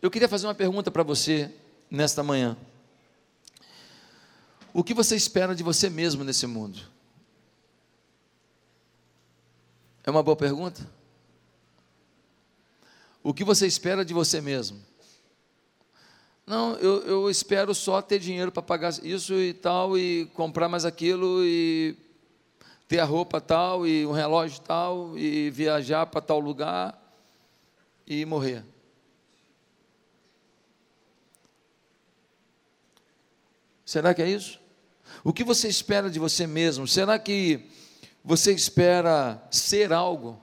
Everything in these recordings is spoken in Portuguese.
Eu queria fazer uma pergunta para você nesta manhã. O que você espera de você mesmo nesse mundo? É uma boa pergunta? O que você espera de você mesmo? Não, eu, eu espero só ter dinheiro para pagar isso e tal, e comprar mais aquilo, e ter a roupa tal, e um relógio tal, e viajar para tal lugar, e morrer. Será que é isso? O que você espera de você mesmo? Será que você espera ser algo?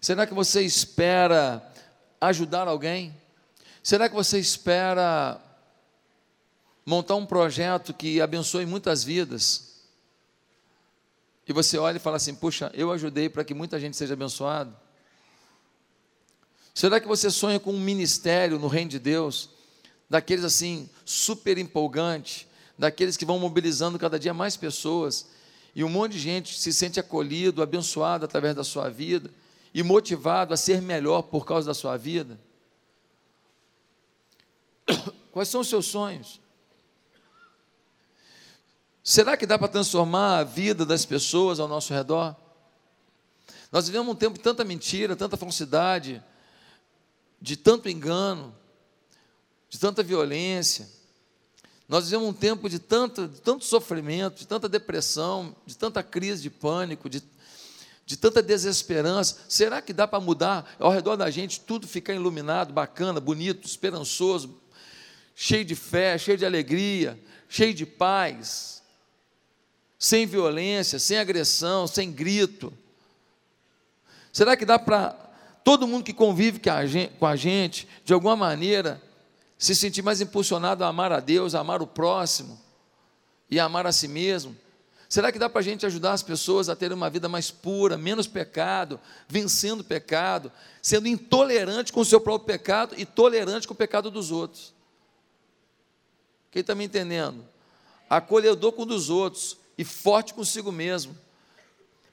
Será que você espera ajudar alguém? Será que você espera montar um projeto que abençoe muitas vidas? E você olha e fala assim: puxa, eu ajudei para que muita gente seja abençoada? Será que você sonha com um ministério no reino de Deus? Daqueles assim, super empolgante, daqueles que vão mobilizando cada dia mais pessoas, e um monte de gente se sente acolhido, abençoado através da sua vida, e motivado a ser melhor por causa da sua vida? Quais são os seus sonhos? Será que dá para transformar a vida das pessoas ao nosso redor? Nós vivemos um tempo de tanta mentira, tanta falsidade, de tanto engano, de tanta violência. Nós vivemos um tempo de tanto, de tanto sofrimento, de tanta depressão, de tanta crise de pânico, de, de tanta desesperança. Será que dá para mudar ao redor da gente tudo ficar iluminado, bacana, bonito, esperançoso, cheio de fé, cheio de alegria, cheio de paz, sem violência, sem agressão, sem grito? Será que dá para todo mundo que convive com a gente, de alguma maneira, se sentir mais impulsionado a amar a Deus, a amar o próximo e a amar a si mesmo? Será que dá para a gente ajudar as pessoas a terem uma vida mais pura, menos pecado, vencendo o pecado, sendo intolerante com o seu próprio pecado e tolerante com o pecado dos outros? Quem está me entendendo? Acolhedor com um dos outros e forte consigo mesmo,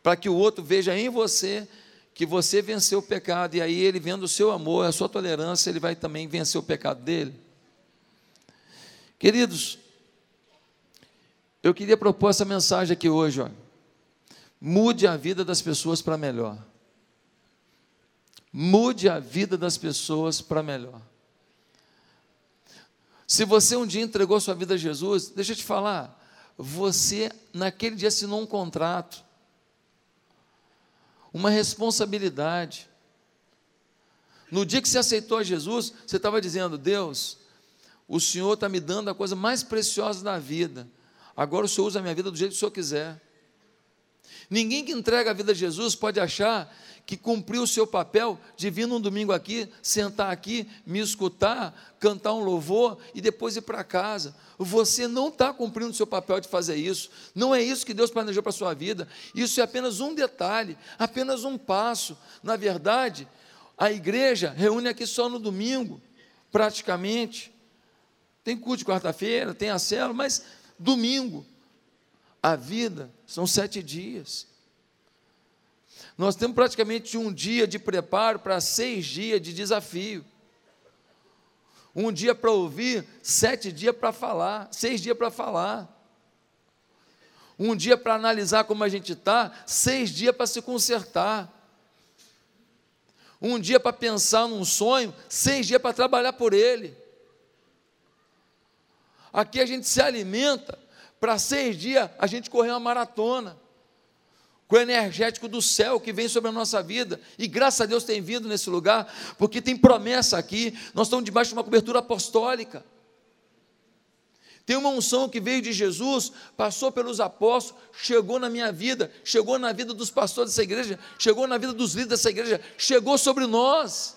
para que o outro veja em você que você venceu o pecado, e aí ele vendo o seu amor, a sua tolerância, ele vai também vencer o pecado dele. Queridos, eu queria propor essa mensagem aqui hoje, ó. Mude a vida das pessoas para melhor. Mude a vida das pessoas para melhor. Se você um dia entregou sua vida a Jesus, deixa eu te falar, você naquele dia assinou um contrato uma responsabilidade. No dia que você aceitou a Jesus, você estava dizendo: Deus, o Senhor está me dando a coisa mais preciosa da vida. Agora o Senhor usa a minha vida do jeito que o Senhor quiser. Ninguém que entrega a vida a Jesus pode achar que cumpriu o seu papel de vir num domingo aqui, sentar aqui, me escutar, cantar um louvor e depois ir para casa. Você não está cumprindo o seu papel de fazer isso. Não é isso que Deus planejou para a sua vida. Isso é apenas um detalhe, apenas um passo. Na verdade, a igreja reúne aqui só no domingo, praticamente. Tem culto de quarta-feira, tem a célula, mas domingo. A vida são sete dias. Nós temos praticamente um dia de preparo para seis dias de desafio. Um dia para ouvir, sete dias para falar, seis dias para falar. Um dia para analisar como a gente está, seis dias para se consertar. Um dia para pensar num sonho, seis dias para trabalhar por ele. Aqui a gente se alimenta, para seis dias a gente correr uma maratona com o energético do céu que vem sobre a nossa vida. E graças a Deus tem vindo nesse lugar, porque tem promessa aqui. Nós estamos debaixo de uma cobertura apostólica. Tem uma unção que veio de Jesus, passou pelos apóstolos, chegou na minha vida, chegou na vida dos pastores dessa igreja, chegou na vida dos líderes dessa igreja, chegou sobre nós.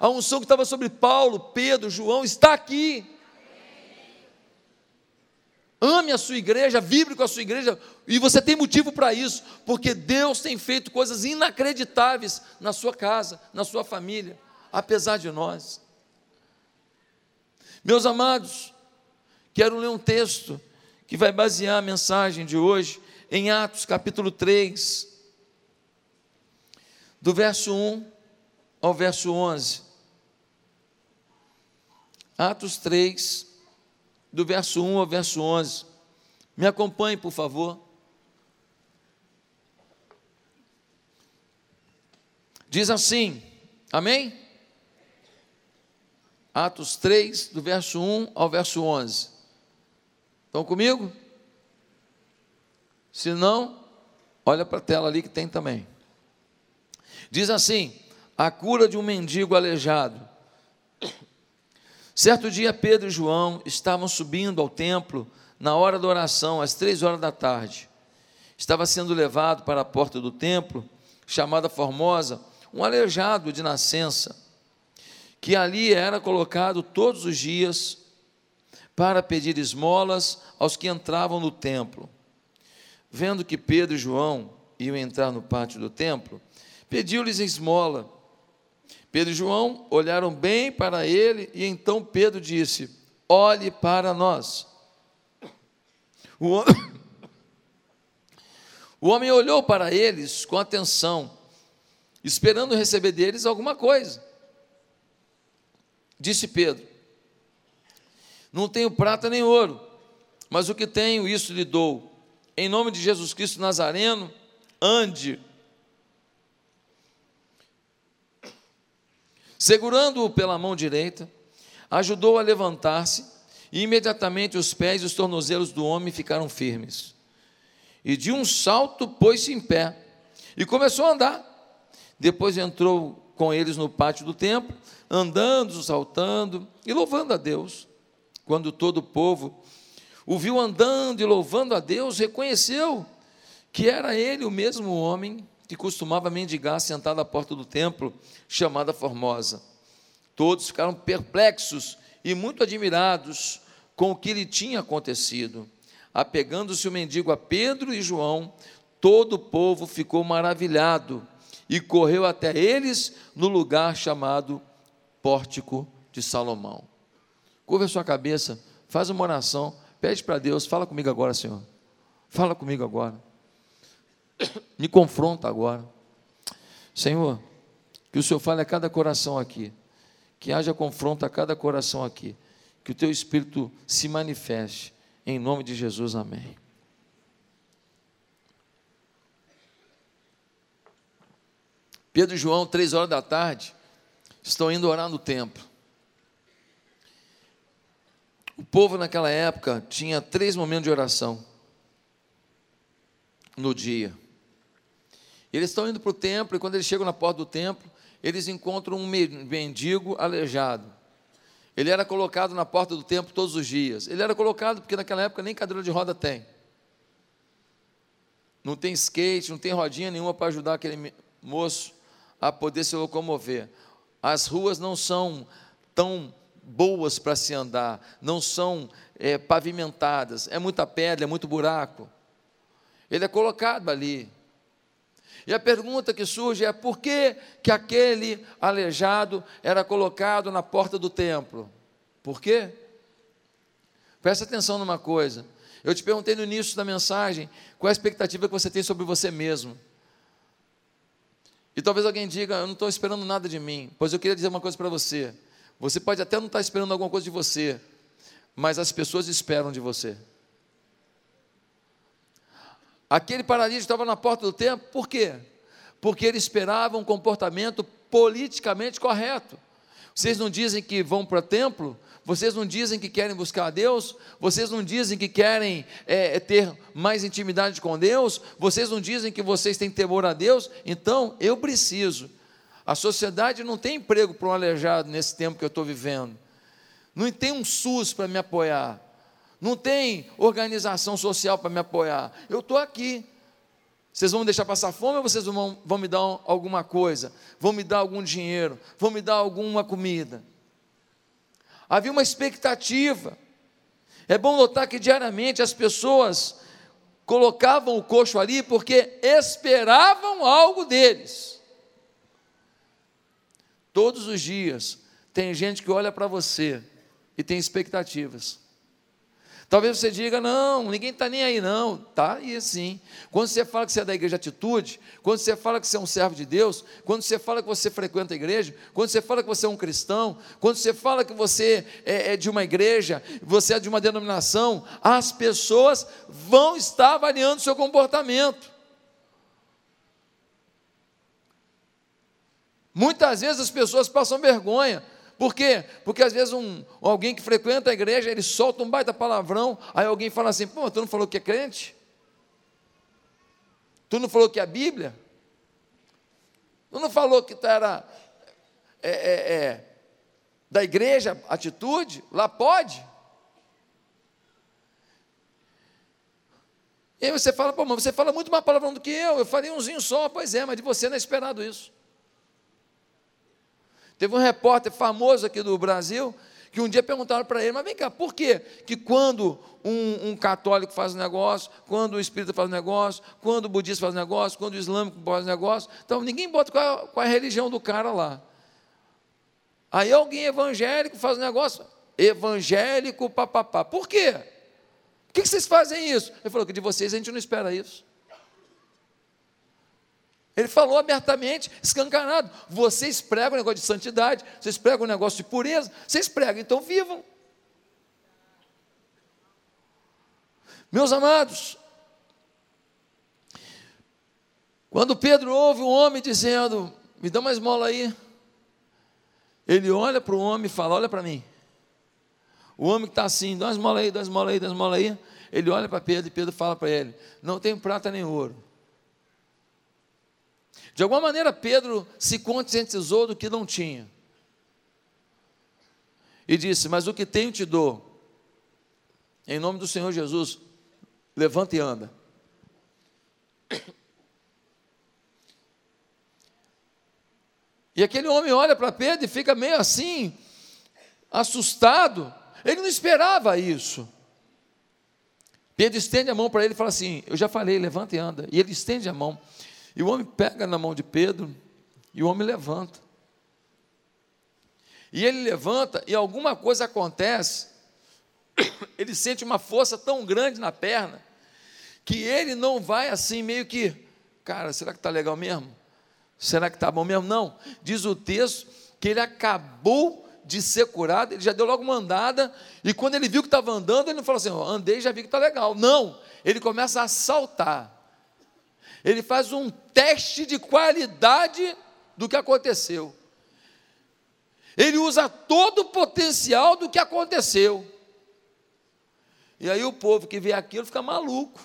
A unção que estava sobre Paulo, Pedro, João, está aqui. Ame a sua igreja, vibre com a sua igreja, e você tem motivo para isso, porque Deus tem feito coisas inacreditáveis na sua casa, na sua família, apesar de nós. Meus amados, quero ler um texto que vai basear a mensagem de hoje em Atos capítulo 3, do verso 1 ao verso 11. Atos 3, do verso 1 ao verso 11. Me acompanhe, por favor. Diz assim, amém? Atos 3, do verso 1 ao verso 11. Estão comigo? Se não, olha para a tela ali que tem também. Diz assim: a cura de um mendigo aleijado. Certo dia, Pedro e João estavam subindo ao templo na hora da oração, às três horas da tarde. Estava sendo levado para a porta do templo, chamada Formosa, um aleijado de nascença, que ali era colocado todos os dias para pedir esmolas aos que entravam no templo. Vendo que Pedro e João iam entrar no pátio do templo, pediu-lhes esmola. Pedro e João olharam bem para ele e então Pedro disse: Olhe para nós. O homem, o homem olhou para eles com atenção, esperando receber deles alguma coisa. Disse Pedro: Não tenho prata nem ouro, mas o que tenho, isso lhe dou. Em nome de Jesus Cristo Nazareno, ande. Segurando-o pela mão direita, ajudou a levantar-se, e imediatamente os pés e os tornozelos do homem ficaram firmes. E de um salto pôs-se em pé e começou a andar. Depois entrou com eles no pátio do templo, andando, saltando e louvando a Deus. Quando todo o povo o viu andando e louvando a Deus, reconheceu que era ele o mesmo homem que costumava mendigar sentado à porta do templo, chamada Formosa. Todos ficaram perplexos e muito admirados com o que lhe tinha acontecido. Apegando-se o mendigo a Pedro e João, todo o povo ficou maravilhado e correu até eles no lugar chamado Pórtico de Salomão. Curva a sua cabeça, faz uma oração, pede para Deus, fala comigo agora, Senhor. Fala comigo agora. Me confronta agora. Senhor, que o Senhor fale a cada coração aqui, que haja confronto a cada coração aqui, que o teu Espírito se manifeste, em nome de Jesus, amém. Pedro e João, três horas da tarde, estão indo orar no templo. O povo naquela época tinha três momentos de oração no dia. Eles estão indo para o templo e quando eles chegam na porta do templo, eles encontram um mendigo aleijado. Ele era colocado na porta do templo todos os dias. Ele era colocado porque naquela época nem cadeira de roda tem. Não tem skate, não tem rodinha nenhuma para ajudar aquele moço a poder se locomover. As ruas não são tão boas para se andar, não são é, pavimentadas, é muita pedra, é muito buraco. Ele é colocado ali. E a pergunta que surge é por que, que aquele aleijado era colocado na porta do templo? Por quê? Presta atenção numa coisa. Eu te perguntei no início da mensagem qual é a expectativa que você tem sobre você mesmo. E talvez alguém diga: Eu não estou esperando nada de mim. Pois eu queria dizer uma coisa para você. Você pode até não estar esperando alguma coisa de você, mas as pessoas esperam de você. Aquele paralítico estava na porta do templo, por quê? Porque ele esperava um comportamento politicamente correto. Vocês não dizem que vão para o templo? Vocês não dizem que querem buscar a Deus? Vocês não dizem que querem é, é, ter mais intimidade com Deus? Vocês não dizem que vocês têm temor a Deus? Então, eu preciso. A sociedade não tem emprego para um aleijado nesse tempo que eu estou vivendo. Não tem um SUS para me apoiar não tem organização social para me apoiar. Eu estou aqui. Vocês vão me deixar passar fome ou vocês vão, vão me dar alguma coisa? Vão me dar algum dinheiro? Vão me dar alguma comida? Havia uma expectativa. É bom notar que diariamente as pessoas colocavam o coxo ali porque esperavam algo deles. Todos os dias tem gente que olha para você e tem expectativas. Talvez você diga, não, ninguém está nem aí, não. Tá e sim. Quando você fala que você é da igreja atitude, quando você fala que você é um servo de Deus, quando você fala que você frequenta a igreja, quando você fala que você é um cristão, quando você fala que você é, é de uma igreja, você é de uma denominação, as pessoas vão estar avaliando o seu comportamento. Muitas vezes as pessoas passam vergonha. Por quê? Porque às vezes um, alguém que frequenta a igreja, ele solta um baita palavrão, aí alguém fala assim, pô, tu não falou que é crente? Tu não falou que é a Bíblia? Tu não falou que tu era é, é, é, da igreja, atitude? Lá pode? E aí você fala, pô, mas você fala muito mais palavrão do que eu, eu falei umzinho só, pois é, mas de você não é esperado isso. Teve um repórter famoso aqui do Brasil que um dia perguntaram para ele, mas vem cá, por que que quando um, um, católico faz um negócio, quando o espírita faz um negócio, quando o budista faz um negócio, quando o islâmico faz um negócio, então ninguém bota é, qual é a religião do cara lá. Aí alguém evangélico faz um negócio, evangélico, papapá. Por quê? Por que vocês fazem isso? Ele falou que de vocês a gente não espera isso. Ele falou abertamente, escancarado. Vocês pregam o negócio de santidade, vocês pregam o negócio de pureza, vocês pregam, então vivam. Meus amados, quando Pedro ouve um homem dizendo: Me dá uma esmola aí, ele olha para o homem e fala: Olha para mim. O homem que está assim, dá uma esmola aí, dá uma esmola aí, dá uma esmola aí. Ele olha para Pedro e Pedro fala para ele: Não tenho prata nem ouro de alguma maneira, Pedro se conscientizou do que não tinha. E disse: Mas o que tenho te dou. Em nome do Senhor Jesus, levanta e anda. E aquele homem olha para Pedro e fica meio assim, assustado. Ele não esperava isso. Pedro estende a mão para ele e fala assim: Eu já falei, levanta e anda. E ele estende a mão. E o homem pega na mão de Pedro e o homem levanta. E ele levanta e alguma coisa acontece, ele sente uma força tão grande na perna, que ele não vai assim, meio que, cara, será que está legal mesmo? Será que está bom mesmo? Não. Diz o texto que ele acabou de ser curado, ele já deu logo uma andada, e quando ele viu que estava andando, ele não falou assim, andei já vi que está legal. Não, ele começa a saltar ele faz um teste de qualidade do que aconteceu. Ele usa todo o potencial do que aconteceu. E aí o povo que vê aquilo fica maluco.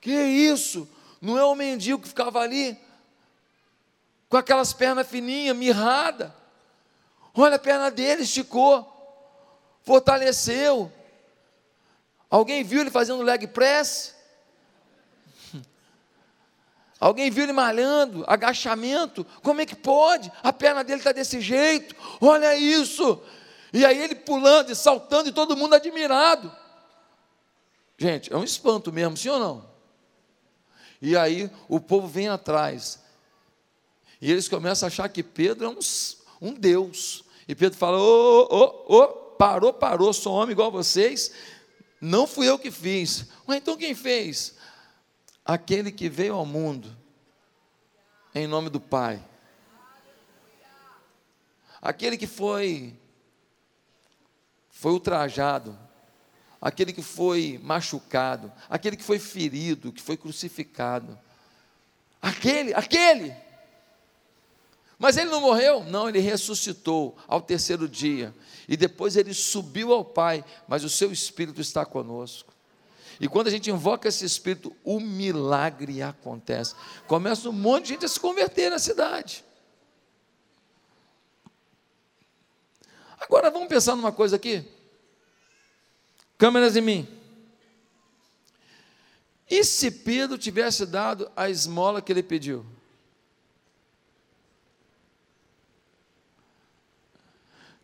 Que isso? Não é o mendigo que ficava ali com aquelas pernas fininhas, mirrada. Olha a perna dele, esticou, fortaleceu. Alguém viu ele fazendo leg press? Alguém viu ele malhando, agachamento, como é que pode? A perna dele está desse jeito, olha isso. E aí ele pulando e saltando e todo mundo admirado. Gente, é um espanto mesmo, sim ou não? E aí o povo vem atrás. E eles começam a achar que Pedro é um, um Deus. E Pedro fala: ô, ô, ô, parou, parou, sou homem igual a vocês. Não fui eu que fiz. Mas então quem fez? Aquele que veio ao mundo em nome do Pai. Aquele que foi foi ultrajado, aquele que foi machucado, aquele que foi ferido, que foi crucificado. Aquele, aquele. Mas ele não morreu? Não, ele ressuscitou ao terceiro dia. E depois ele subiu ao Pai, mas o seu espírito está conosco. E quando a gente invoca esse Espírito, o milagre acontece. Começa um monte de gente a se converter na cidade. Agora vamos pensar numa coisa aqui. Câmeras em mim. E se Pedro tivesse dado a esmola que ele pediu?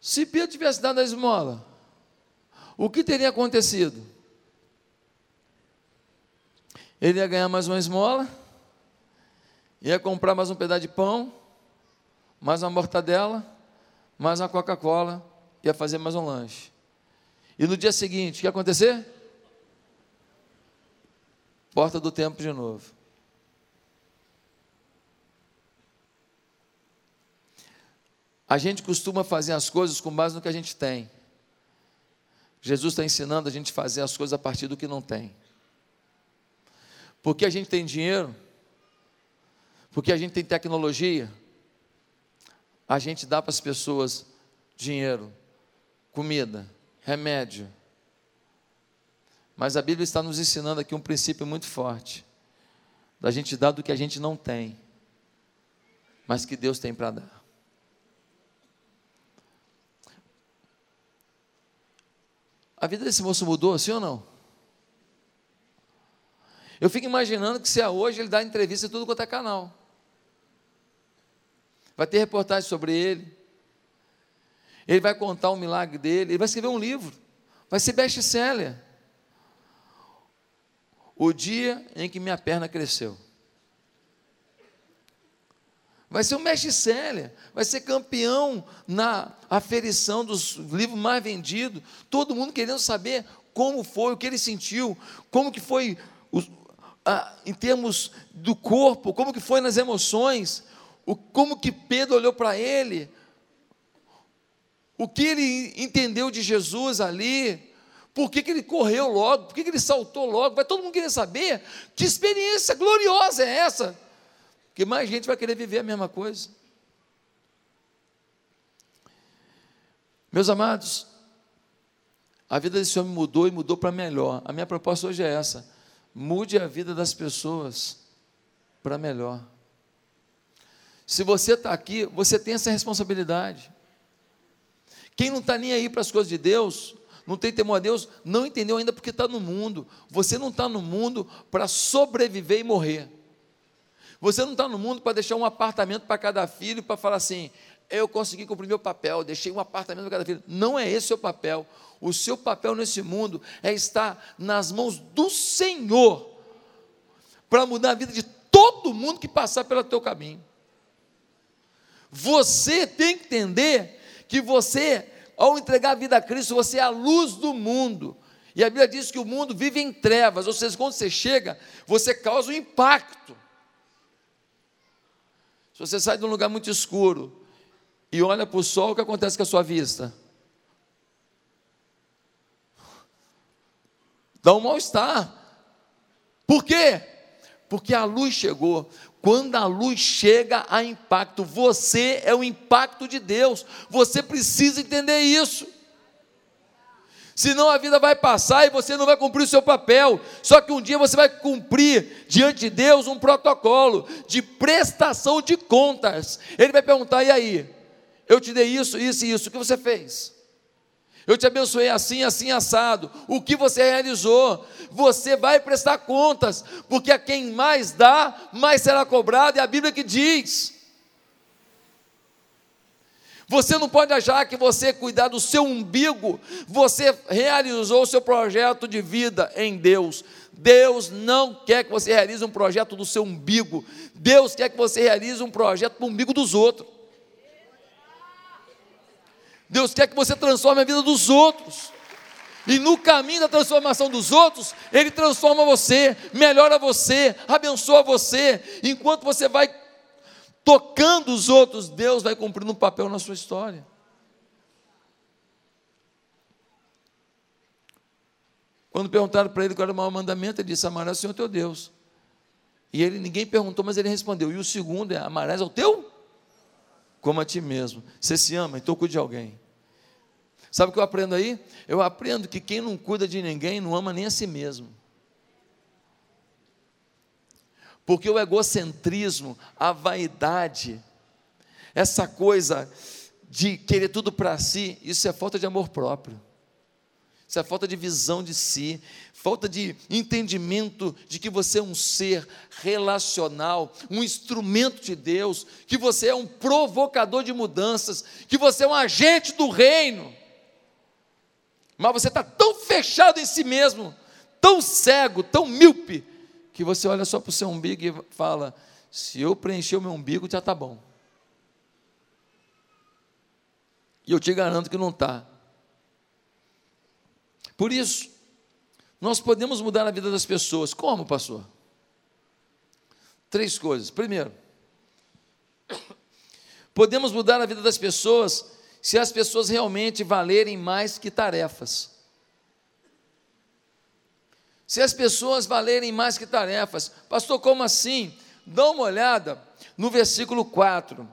Se Pedro tivesse dado a esmola, o que teria acontecido? Ele ia ganhar mais uma esmola, ia comprar mais um pedaço de pão, mais uma mortadela, mais uma Coca-Cola, ia fazer mais um lanche. E no dia seguinte, o que ia acontecer? Porta do tempo de novo. A gente costuma fazer as coisas com base no que a gente tem. Jesus está ensinando a gente a fazer as coisas a partir do que não tem. Porque a gente tem dinheiro, porque a gente tem tecnologia, a gente dá para as pessoas dinheiro, comida, remédio. Mas a Bíblia está nos ensinando aqui um princípio muito forte: da gente dar do que a gente não tem, mas que Deus tem para dar. A vida desse moço mudou, sim ou não? Eu fico imaginando que se é hoje ele dá entrevista em tudo quanto é canal. Vai ter reportagem sobre ele. Ele vai contar o milagre dele. Ele vai escrever um livro. Vai ser best-seller. O dia em que minha perna cresceu. Vai ser um best-seller, vai ser campeão na aferição dos livros mais vendidos. Todo mundo querendo saber como foi, o que ele sentiu, como que foi em termos do corpo, como que foi nas emoções, o, como que Pedro olhou para ele, o que ele entendeu de Jesus ali, por que, que ele correu logo, por que, que ele saltou logo, vai todo mundo querer saber que experiência gloriosa é essa que mais gente vai querer viver a mesma coisa. Meus amados, a vida desse homem mudou e mudou para melhor. A minha proposta hoje é essa: mude a vida das pessoas para melhor. Se você está aqui, você tem essa responsabilidade. Quem não está nem aí para as coisas de Deus, não tem temor a Deus, não entendeu ainda porque está no mundo. Você não está no mundo para sobreviver e morrer. Você não está no mundo para deixar um apartamento para cada filho, para falar assim: eu consegui cumprir meu papel, deixei um apartamento para cada filho. Não é esse o seu papel. O seu papel nesse mundo é estar nas mãos do Senhor, para mudar a vida de todo mundo que passar pelo teu caminho. Você tem que entender que você, ao entregar a vida a Cristo, você é a luz do mundo. E a Bíblia diz que o mundo vive em trevas, ou seja, quando você chega, você causa um impacto. Se você sai de um lugar muito escuro e olha para o sol, o que acontece com a sua vista? Dá um mal-estar. Por quê? Porque a luz chegou. Quando a luz chega, há impacto. Você é o impacto de Deus. Você precisa entender isso senão a vida vai passar e você não vai cumprir o seu papel. Só que um dia você vai cumprir diante de Deus um protocolo de prestação de contas. Ele vai perguntar: e aí? Eu te dei isso, isso e isso, o que você fez? Eu te abençoei assim, assim, assado. O que você realizou? Você vai prestar contas, porque a quem mais dá, mais será cobrado, é a Bíblia que diz. Você não pode achar que você cuidar do seu umbigo, você realizou o seu projeto de vida em Deus. Deus não quer que você realize um projeto do seu umbigo. Deus quer que você realize um projeto do umbigo dos outros. Deus quer que você transforme a vida dos outros. E no caminho da transformação dos outros, Ele transforma você, melhora você, abençoa você, enquanto você vai tocando os outros, Deus vai cumprindo um papel na sua história. Quando perguntaram para ele qual era o maior mandamento, ele disse: Amarás o Senhor teu Deus. E ele, ninguém perguntou, mas ele respondeu. E o segundo é: Amarás ao teu? Como a ti mesmo. Você se ama, então cuide de alguém. Sabe o que eu aprendo aí? Eu aprendo que quem não cuida de ninguém não ama nem a si mesmo. Porque o egocentrismo, a vaidade, essa coisa de querer tudo para si, isso é falta de amor próprio. Isso é falta de visão de si, falta de entendimento de que você é um ser relacional, um instrumento de Deus, que você é um provocador de mudanças, que você é um agente do reino. Mas você está tão fechado em si mesmo, tão cego, tão míope, que você olha só para o seu umbigo e fala: se eu preencher o meu umbigo, já está bom. E eu te garanto que não está. Por isso, nós podemos mudar a vida das pessoas. Como, pastor? Três coisas. Primeiro, podemos mudar a vida das pessoas se as pessoas realmente valerem mais que tarefas. Se as pessoas valerem mais que tarefas, pastor, como assim? Dá uma olhada no versículo 4.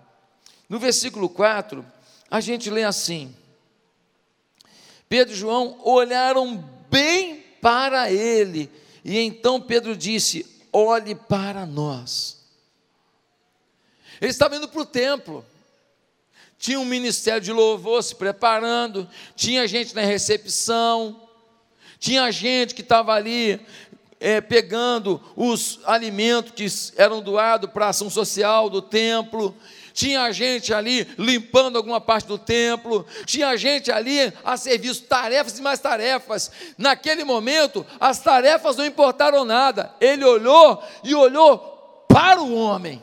No versículo 4, a gente lê assim: Pedro e João olharam bem para ele, e então Pedro disse: Olhe para nós. Ele estava indo para o templo, tinha um ministério de louvor se preparando, tinha gente na recepção, tinha gente que estava ali é, pegando os alimentos que eram doados para a ação social do templo, tinha gente ali limpando alguma parte do templo, tinha gente ali a serviço, tarefas e mais tarefas. Naquele momento, as tarefas não importaram nada. Ele olhou e olhou para o homem.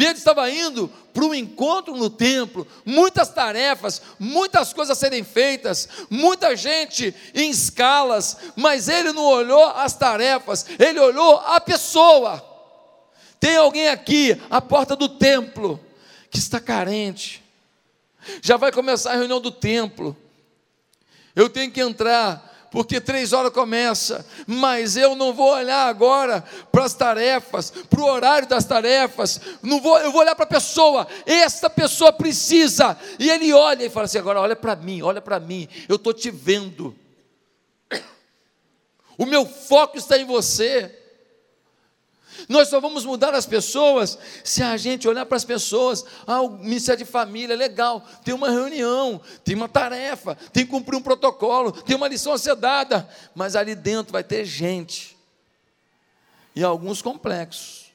Pedro estava indo para um encontro no templo, muitas tarefas, muitas coisas a serem feitas, muita gente em escalas, mas ele não olhou as tarefas, ele olhou a pessoa. Tem alguém aqui à porta do templo que está carente. Já vai começar a reunião do templo. Eu tenho que entrar porque três horas começa, mas eu não vou olhar agora para as tarefas, para o horário das tarefas, não vou, eu vou olhar para a pessoa, essa pessoa precisa, e ele olha e fala assim: agora olha para mim, olha para mim, eu estou te vendo, o meu foco está em você. Nós só vamos mudar as pessoas se a gente olhar para as pessoas. Ah, o ministério de família, legal. Tem uma reunião, tem uma tarefa, tem que cumprir um protocolo, tem uma lição a ser dada. Mas ali dentro vai ter gente. E alguns complexos.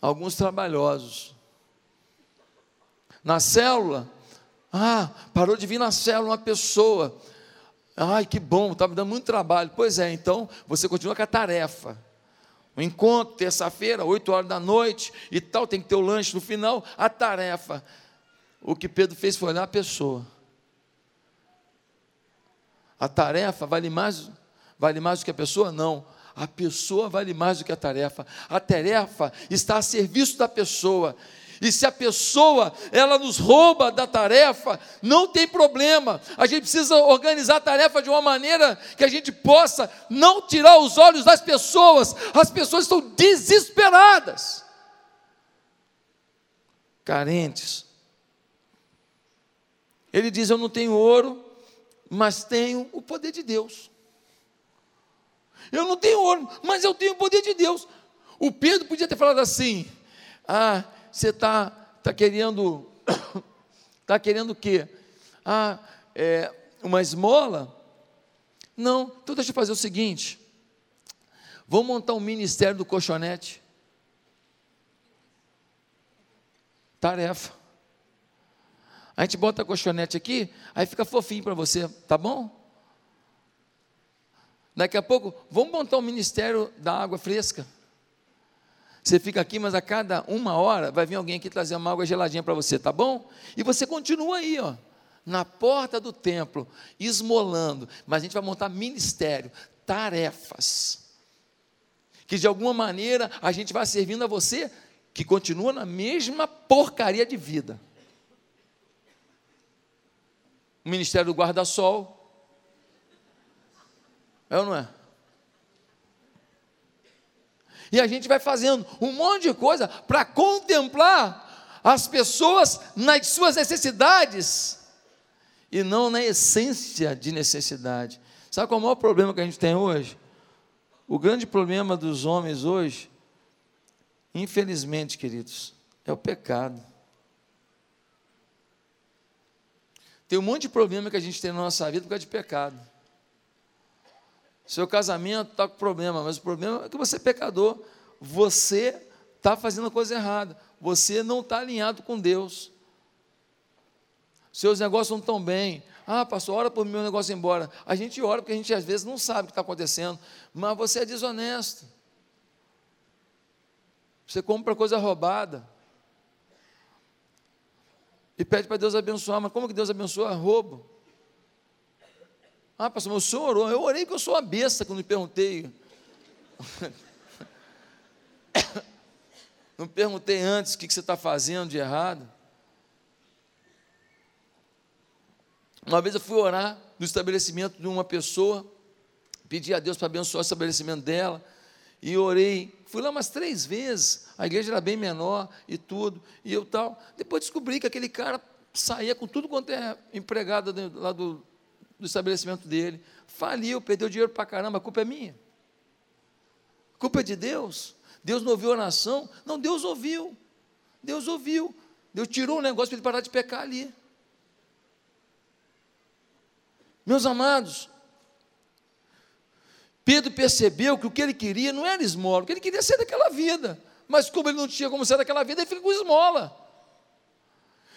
Alguns trabalhosos. Na célula, ah, parou de vir na célula uma pessoa. Ai, que bom, estava me dando muito trabalho. Pois é, então você continua com a tarefa. O encontro, terça-feira, 8 horas da noite e tal, tem que ter o lanche no final, a tarefa. O que Pedro fez foi olhar a pessoa. A tarefa vale mais, vale mais do que a pessoa? Não. A pessoa vale mais do que a tarefa. A tarefa está a serviço da pessoa. E se a pessoa ela nos rouba da tarefa, não tem problema. A gente precisa organizar a tarefa de uma maneira que a gente possa não tirar os olhos das pessoas. As pessoas estão desesperadas, carentes. Ele diz: Eu não tenho ouro, mas tenho o poder de Deus. Eu não tenho ouro, mas eu tenho o poder de Deus. O Pedro podia ter falado assim: Ah, você está tá querendo, está querendo o quê? Ah, é, uma esmola? Não, então deixa eu fazer o seguinte, vamos montar um ministério do colchonete. Tarefa. A gente bota a colchonete aqui, aí fica fofinho para você, tá bom? Daqui a pouco, vamos montar um ministério da água fresca. Você fica aqui, mas a cada uma hora vai vir alguém aqui trazer uma água geladinha para você, tá bom? E você continua aí, ó, na porta do templo, esmolando. Mas a gente vai montar ministério, tarefas. Que de alguma maneira a gente vai servindo a você que continua na mesma porcaria de vida. O ministério do guarda-sol. É ou não é? E a gente vai fazendo um monte de coisa para contemplar as pessoas nas suas necessidades e não na essência de necessidade. Sabe qual é o maior problema que a gente tem hoje? O grande problema dos homens hoje, infelizmente, queridos, é o pecado. Tem um monte de problema que a gente tem na nossa vida por causa de pecado. Seu casamento está com problema, mas o problema é que você é pecador. Você está fazendo a coisa errada. Você não está alinhado com Deus. Seus negócios não estão bem. Ah, pastor, ora por meu negócio embora. A gente ora porque a gente às vezes não sabe o que está acontecendo. Mas você é desonesto. Você compra coisa roubada. E pede para Deus abençoar. Mas como que Deus abençoa? Roubo. Ah, pastor, mas o senhor orou. Eu orei porque eu sou uma besta quando me perguntei. Não perguntei antes o que você está fazendo de errado. Uma vez eu fui orar no estabelecimento de uma pessoa, pedi a Deus para abençoar o estabelecimento dela, e orei. Fui lá umas três vezes, a igreja era bem menor e tudo, e eu tal. Depois descobri que aquele cara saía com tudo quanto é empregado lá do, do estabelecimento dele. Faliu, perdeu dinheiro para caramba, a culpa é minha. A culpa é de Deus. Deus não ouviu a nação? Não, Deus ouviu. Deus ouviu. Deus tirou o negócio para ele parar de pecar ali. Meus amados, Pedro percebeu que o que ele queria não era esmola, o que ele queria ser daquela vida. Mas como ele não tinha como ser daquela vida, ele fica com esmola.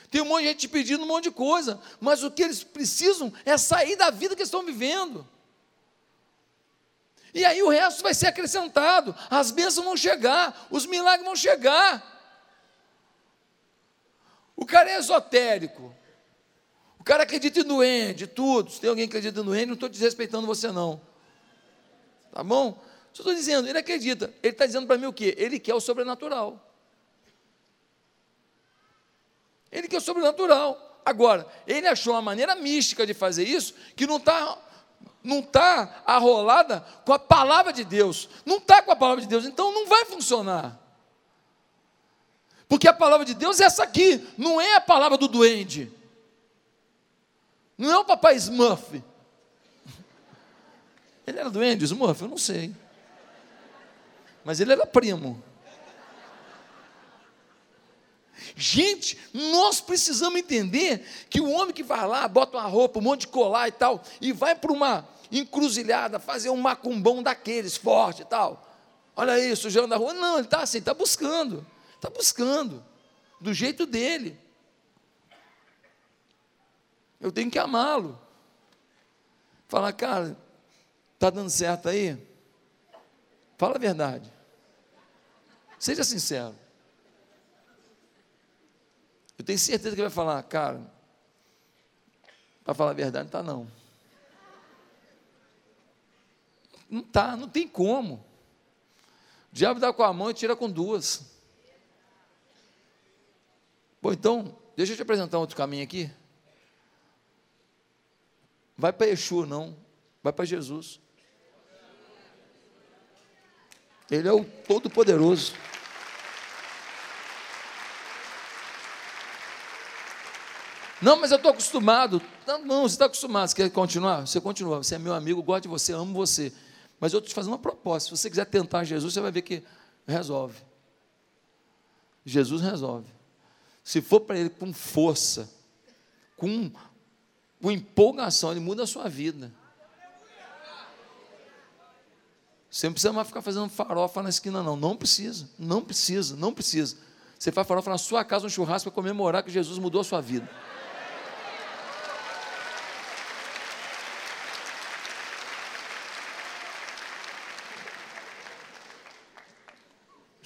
Tem um monte de gente pedindo um monte de coisa, mas o que eles precisam é sair da vida que estão vivendo. E aí o resto vai ser acrescentado, as bênçãos vão chegar, os milagres vão chegar. O cara é esotérico, o cara acredita em doente, tudo. Se tem alguém que acredita em doente, não estou desrespeitando você, não. Tá bom? Só estou dizendo, ele acredita. Ele está dizendo para mim o quê? Ele quer o sobrenatural. Ele quer o sobrenatural. Agora, ele achou uma maneira mística de fazer isso que não está não tá arrolada com a palavra de Deus. Não está com a palavra de Deus, então não vai funcionar. Porque a palavra de Deus é essa aqui, não é a palavra do duende. Não é o papai Smurf. Ele era duende, Smurf? Eu não sei. Mas ele era primo. Gente, nós precisamos entender que o homem que vai lá, bota uma roupa, um monte de colar e tal, e vai para uma encruzilhada fazer um macumbão daqueles forte e tal. Olha isso, sujando a rua. Não, ele está assim, está buscando. Está buscando. Do jeito dele. Eu tenho que amá-lo. Falar, cara, está dando certo aí? Fala a verdade. Seja sincero. Eu tenho certeza que ele vai falar, cara, para falar a verdade, não está não. Não está, não tem como. O diabo dá com a mão e tira com duas. Bom, então, deixa eu te apresentar outro caminho aqui. Vai para Yeshua, não. Vai para Jesus. Ele é o Todo-Poderoso. Não, mas eu estou acostumado. Não, não, você está acostumado. Você quer continuar? Você continua. Você é meu amigo, gosto de você, amo você. Mas eu estou te fazendo uma proposta. Se você quiser tentar Jesus, você vai ver que resolve. Jesus resolve. Se for para ele com força, com, com empolgação, ele muda a sua vida. Você não precisa mais ficar fazendo farofa na esquina, não. Não precisa, não precisa, não precisa. Você faz farofa na sua casa, um churrasco, para comemorar que Jesus mudou a sua vida.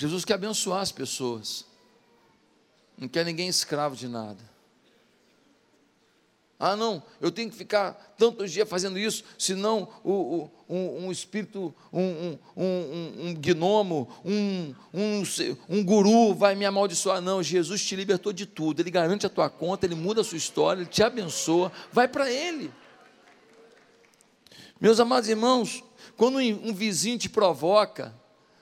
Jesus quer abençoar as pessoas, não quer ninguém escravo de nada. Ah, não, eu tenho que ficar tantos dias fazendo isso, senão o, o, um, um, espírito, um, um, um gnomo, um, guru vai me amaldiçoar. Não, Jesus te libertou de tudo, Ele garante a tua conta, Ele muda a sua história, Ele te abençoa, vai para Ele. Meus amados irmãos, quando um vizinho te provoca,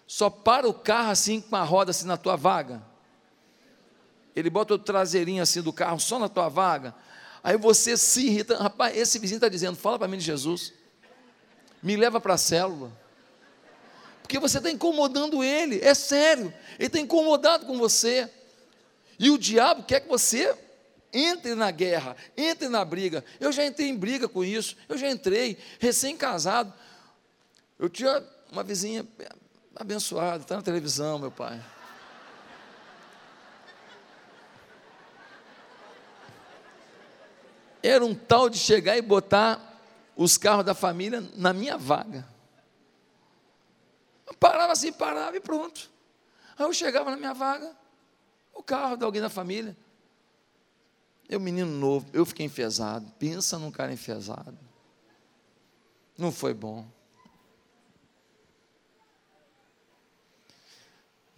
só para o carro assim com a roda assim na tua vaga. Ele bota o traseirinho assim do carro só na tua vaga. Aí você se irrita. Rapaz, esse vizinho está dizendo: fala para mim de Jesus. Me leva para a célula. Porque você está incomodando ele. É sério. Ele está incomodado com você. E o diabo quer que você entre na guerra, entre na briga. Eu já entrei em briga com isso. Eu já entrei, recém-casado. Eu tinha uma vizinha Abençoado, está na televisão, meu pai. Era um tal de chegar e botar os carros da família na minha vaga. Eu parava assim, parava e pronto. Aí eu chegava na minha vaga, o carro de alguém da família. Eu, menino novo, eu fiquei enfesado. Pensa num cara enfesado. Não foi bom.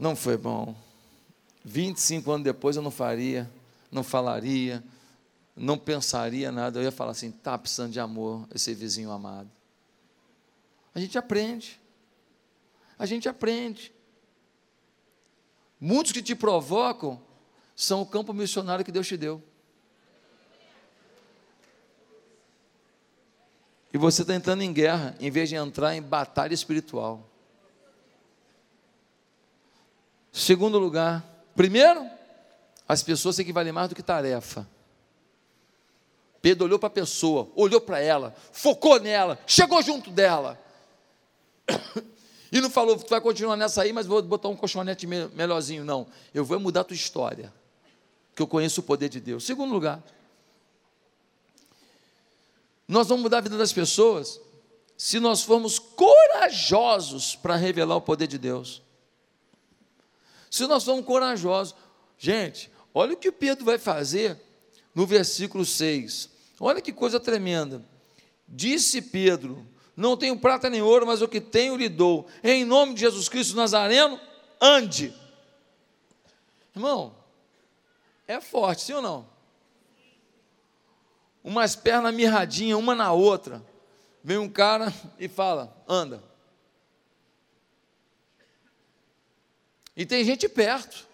Não foi bom. 25 anos depois eu não faria, não falaria, não pensaria nada. Eu ia falar assim: está precisando de amor, esse vizinho amado. A gente aprende. A gente aprende. Muitos que te provocam são o campo missionário que Deus te deu. E você está entrando em guerra, em vez de entrar em batalha espiritual. Segundo lugar, primeiro, as pessoas têm que valer mais do que tarefa. Pedro olhou para a pessoa, olhou para ela, focou nela, chegou junto dela. E não falou, tu vai continuar nessa aí, mas vou botar um colchonete melhorzinho. Não, eu vou mudar a tua história, que eu conheço o poder de Deus. Segundo lugar, nós vamos mudar a vida das pessoas se nós formos corajosos para revelar o poder de Deus. Se nós formos corajosos, gente, olha o que Pedro vai fazer no versículo 6. Olha que coisa tremenda. Disse Pedro: Não tenho prata nem ouro, mas o que tenho lhe dou. Em nome de Jesus Cristo Nazareno, ande. Irmão, é forte, sim ou não? umas pernas mirradinhas, uma na outra. Vem um cara e fala: anda. E tem gente perto.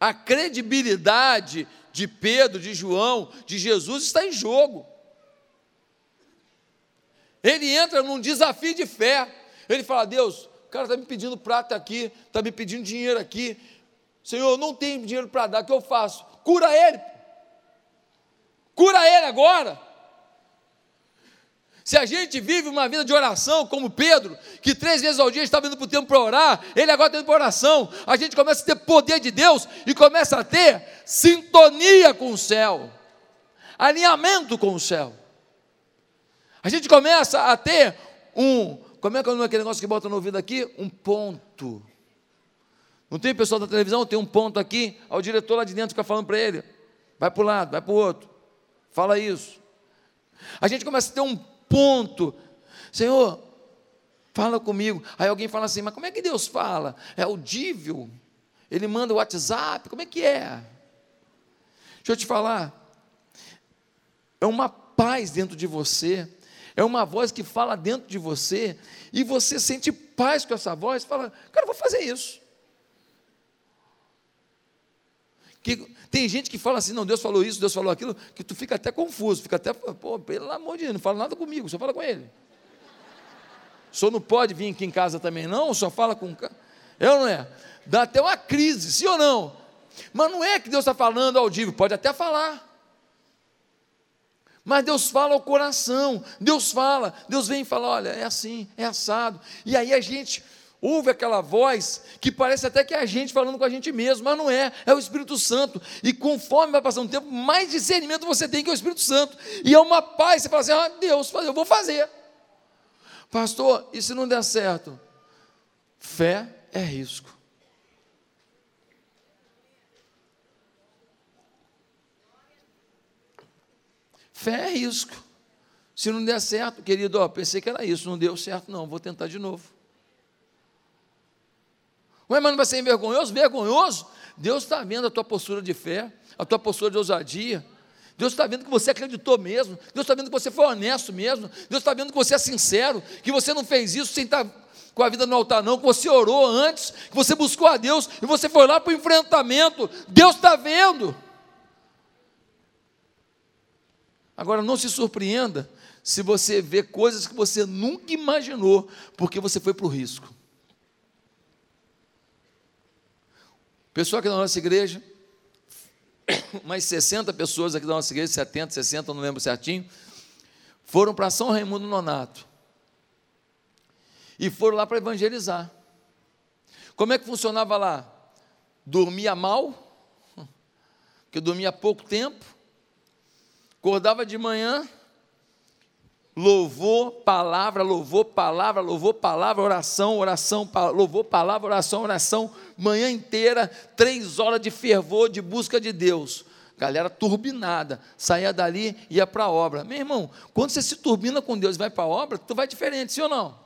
A credibilidade de Pedro, de João, de Jesus está em jogo. Ele entra num desafio de fé. Ele fala: Deus, o cara está me pedindo prata aqui, está me pedindo dinheiro aqui. Senhor, eu não tenho dinheiro para dar, o que eu faço? Cura ele. Cura ele agora. Se a gente vive uma vida de oração, como Pedro, que três vezes ao dia estava indo para o tempo para orar, ele agora está indo para oração, a gente começa a ter poder de Deus e começa a ter sintonia com o céu, alinhamento com o céu. A gente começa a ter um, como é que é aquele negócio que bota no ouvido aqui? Um ponto. Não tem pessoal da televisão, tem um ponto aqui, o diretor lá de dentro fica falando para ele, vai para o lado, vai para o outro. Fala isso. A gente começa a ter um ponto. Senhor, fala comigo. Aí alguém fala assim, mas como é que Deus fala? É audível? Ele manda o WhatsApp? Como é que é? Deixa eu te falar. É uma paz dentro de você. É uma voz que fala dentro de você. E você sente paz com essa voz. Fala, cara, vou fazer isso. Que, tem gente que fala assim, não, Deus falou isso, Deus falou aquilo, que tu fica até confuso, fica até, pô, pelo amor de Deus, não fala nada comigo, só fala com ele. O senhor não pode vir aqui em casa também, não? Só fala com. Eu não é? Dá até uma crise, sim ou não? Mas não é que Deus está falando audível, pode até falar. Mas Deus fala ao coração, Deus fala, Deus vem e fala: olha, é assim, é assado. E aí a gente Ouve aquela voz que parece até que é a gente falando com a gente mesmo, mas não é, é o Espírito Santo. E conforme vai passando o tempo, mais discernimento você tem que é o Espírito Santo. E é uma paz, você fala assim: ah, Deus, eu vou fazer. Pastor, e se não der certo? Fé é risco. Fé é risco. Se não der certo, querido, ó, pensei que era isso, não deu certo, não, vou tentar de novo. Ué, mas não vai ser vergonhoso? Vergonhoso? Deus está vendo a tua postura de fé, a tua postura de ousadia. Deus está vendo que você acreditou mesmo. Deus está vendo que você foi honesto mesmo. Deus está vendo que você é sincero, que você não fez isso sem estar com a vida no altar, não, que você orou antes, que você buscou a Deus e você foi lá para o enfrentamento. Deus está vendo. Agora, não se surpreenda se você vê coisas que você nunca imaginou, porque você foi para o risco. Pessoal aqui da nossa igreja, mais 60 pessoas aqui da nossa igreja, 70, 60, não lembro certinho, foram para São Raimundo Nonato. E foram lá para evangelizar. Como é que funcionava lá? Dormia mal, porque dormia pouco tempo, acordava de manhã, Louvor, palavra, louvor, palavra, louvor, palavra, oração, oração, louvor, palavra, oração, oração, manhã inteira, três horas de fervor, de busca de Deus. Galera turbinada, saía dali ia para a obra. Meu irmão, quando você se turbina com Deus e vai para a obra, tu vai diferente, sim ou não?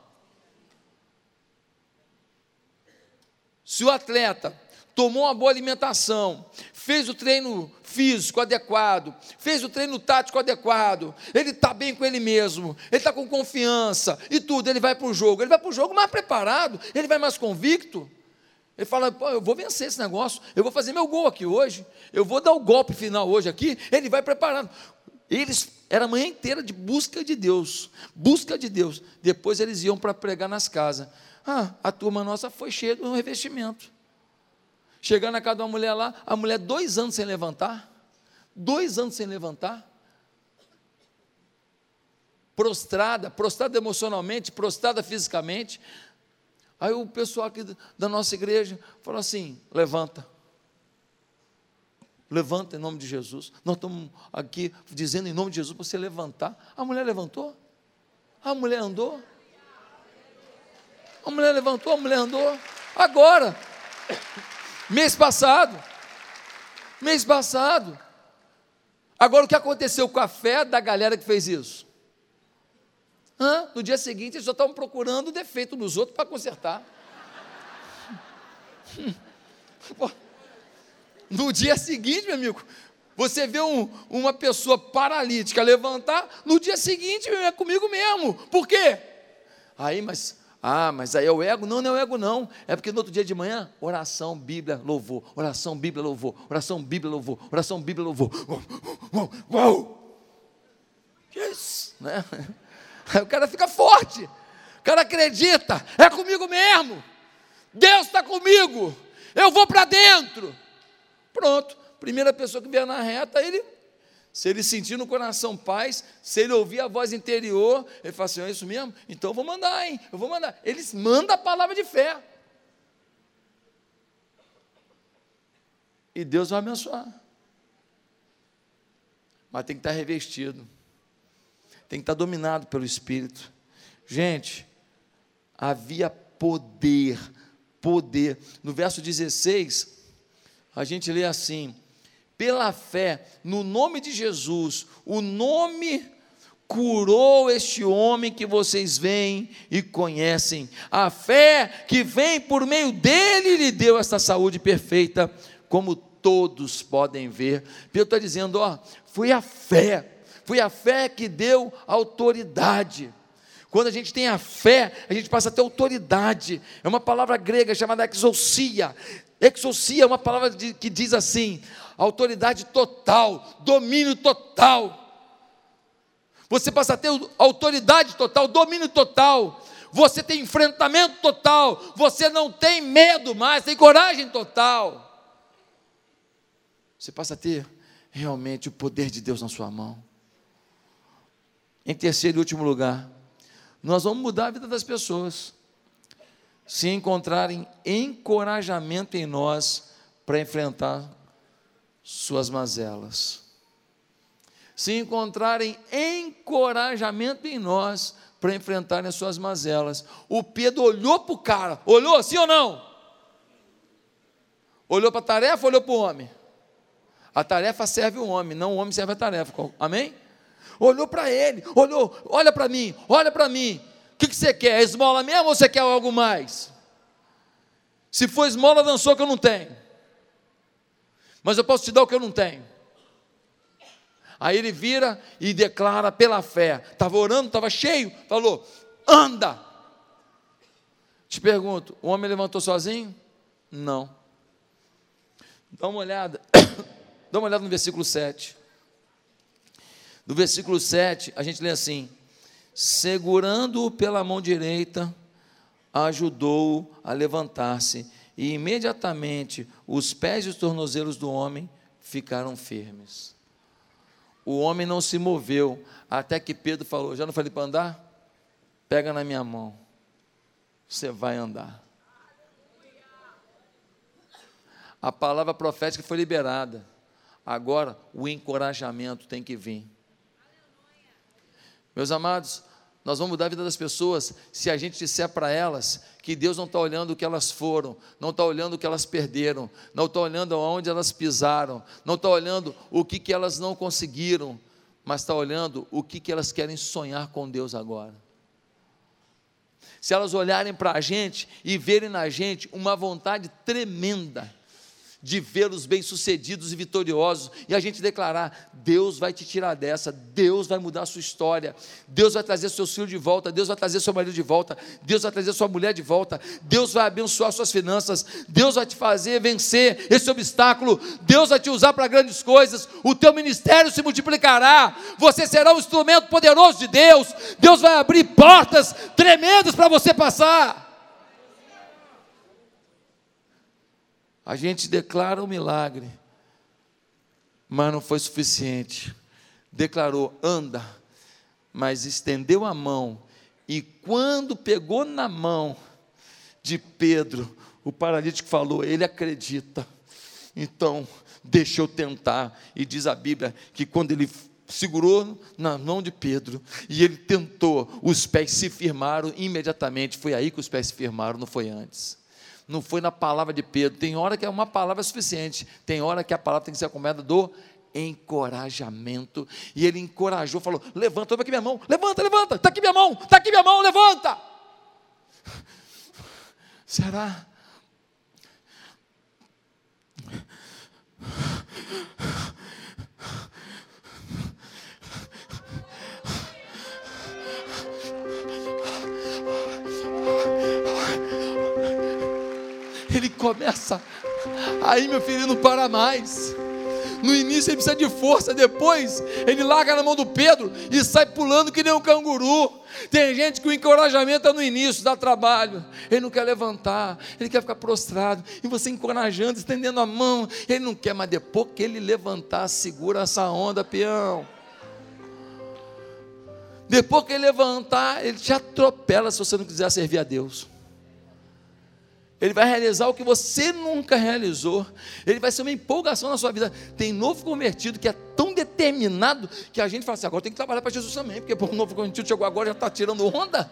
Se o atleta tomou uma boa alimentação, fez o treino físico adequado, fez o treino tático adequado, ele está bem com ele mesmo, ele está com confiança e tudo, ele vai para o jogo, ele vai para o jogo mais preparado, ele vai mais convicto. Ele fala, Pô, eu vou vencer esse negócio, eu vou fazer meu gol aqui hoje, eu vou dar o golpe final hoje aqui, ele vai preparado. Eles, era a manhã inteira de busca de Deus, busca de Deus. Depois eles iam para pregar nas casas. Ah, a turma nossa foi cheia de um revestimento. Chegando na casa de uma mulher lá, a mulher dois anos sem levantar, dois anos sem levantar, prostrada, prostrada emocionalmente, prostrada fisicamente. Aí o pessoal aqui da nossa igreja falou assim: levanta. Levanta em nome de Jesus. Nós estamos aqui dizendo em nome de Jesus para você levantar. A mulher levantou. A mulher andou. A mulher levantou, a mulher andou. Agora. Mês passado. Mês passado. Agora o que aconteceu com a fé da galera que fez isso? Hã? No dia seguinte eles só estavam procurando defeito nos outros para consertar. No dia seguinte, meu amigo, você vê um, uma pessoa paralítica levantar, no dia seguinte é comigo mesmo. Por quê? Aí, mas ah, mas aí é o ego? Não, não é o ego, não. É porque no outro dia de manhã, oração, Bíblia, louvor. Oração, Bíblia, louvor. Oração, Bíblia, louvor. Oração, Bíblia, louvor. Uau! Uau! Yes! Né? Aí o cara fica forte. O cara acredita. É comigo mesmo. Deus está comigo. Eu vou para dentro. Pronto. Primeira pessoa que vier na reta, ele se ele sentir no coração paz, se ele ouvir a voz interior, ele fala assim: é isso mesmo? Então eu vou mandar, hein? Eu vou mandar. Eles mandam a palavra de fé. E Deus vai abençoar. Mas tem que estar revestido. Tem que estar dominado pelo Espírito. Gente, havia poder, poder. No verso 16, a gente lê assim: pela fé no nome de Jesus, o nome curou este homem que vocês veem e conhecem. A fé que vem por meio dele lhe deu essa saúde perfeita, como todos podem ver. Pedro está dizendo: ó, foi a fé, foi a fé que deu autoridade. Quando a gente tem a fé, a gente passa a ter autoridade. É uma palavra grega chamada exousia. Exousia é uma palavra que diz assim: autoridade total, domínio total. Você passa a ter autoridade total, domínio total. Você tem enfrentamento total. Você não tem medo mais, tem coragem total. Você passa a ter realmente o poder de Deus na sua mão. Em terceiro e último lugar, nós vamos mudar a vida das pessoas. Se encontrarem encorajamento em nós para enfrentar suas mazelas. Se encontrarem encorajamento em nós para enfrentarem as suas mazelas. O Pedro olhou para o cara, olhou sim ou não? Olhou para a tarefa, olhou para o homem. A tarefa serve o homem, não o homem serve a tarefa. Amém? Olhou para ele, olhou, olha para mim, olha para mim. O que, que você quer? Esmola mesmo ou você quer algo mais? Se for esmola, dançou que eu não tenho mas eu posso te dar o que eu não tenho. Aí ele vira e declara pela fé. Estava orando, estava cheio, falou: anda. Te pergunto: o homem levantou sozinho? Não. Dá uma olhada, dá uma olhada no versículo 7. No versículo 7, a gente lê assim: segurando-o pela mão direita, ajudou-o a levantar-se e imediatamente os pés e os tornozelos do homem ficaram firmes. O homem não se moveu, até que Pedro falou: Já não falei para andar? Pega na minha mão, você vai andar. A palavra profética foi liberada. Agora o encorajamento tem que vir. Meus amados, nós vamos mudar a vida das pessoas se a gente disser para elas que Deus não está olhando o que elas foram, não está olhando o que elas perderam, não está olhando aonde elas pisaram, não está olhando o que, que elas não conseguiram, mas está olhando o que, que elas querem sonhar com Deus agora. Se elas olharem para a gente e verem na gente uma vontade tremenda de vê-los bem-sucedidos e vitoriosos, e a gente declarar: Deus vai te tirar dessa, Deus vai mudar a sua história, Deus vai trazer seus filhos de volta, Deus vai trazer seu marido de volta, Deus vai trazer sua mulher de volta, Deus vai abençoar suas finanças, Deus vai te fazer vencer esse obstáculo, Deus vai te usar para grandes coisas, o teu ministério se multiplicará, você será um instrumento poderoso de Deus, Deus vai abrir portas tremendas para você passar. A gente declara o milagre, mas não foi suficiente. Declarou, anda, mas estendeu a mão, e quando pegou na mão de Pedro, o paralítico falou: Ele acredita. Então, deixa eu tentar. E diz a Bíblia que quando ele segurou na mão de Pedro e ele tentou, os pés se firmaram imediatamente. Foi aí que os pés se firmaram, não foi antes não foi na palavra de Pedro. Tem hora que é uma palavra suficiente, tem hora que a palavra tem que ser acompanhada do encorajamento. E ele encorajou, falou: Levanta, toma aqui minha mão, levanta, levanta, está aqui minha mão, está aqui minha mão, levanta. Será? Começa, aí meu filho não para mais. No início ele precisa de força, depois ele larga na mão do Pedro e sai pulando que nem um canguru. Tem gente que o encorajamento é no início, dá trabalho, ele não quer levantar, ele quer ficar prostrado, e você encorajando, estendendo a mão, ele não quer, mas depois que ele levantar, segura essa onda, peão. Depois que ele levantar, ele te atropela se você não quiser servir a Deus. Ele vai realizar o que você nunca realizou. Ele vai ser uma empolgação na sua vida. Tem novo convertido que é tão determinado que a gente fala assim: agora tem que trabalhar para Jesus também, porque o novo convertido chegou agora já está tirando onda.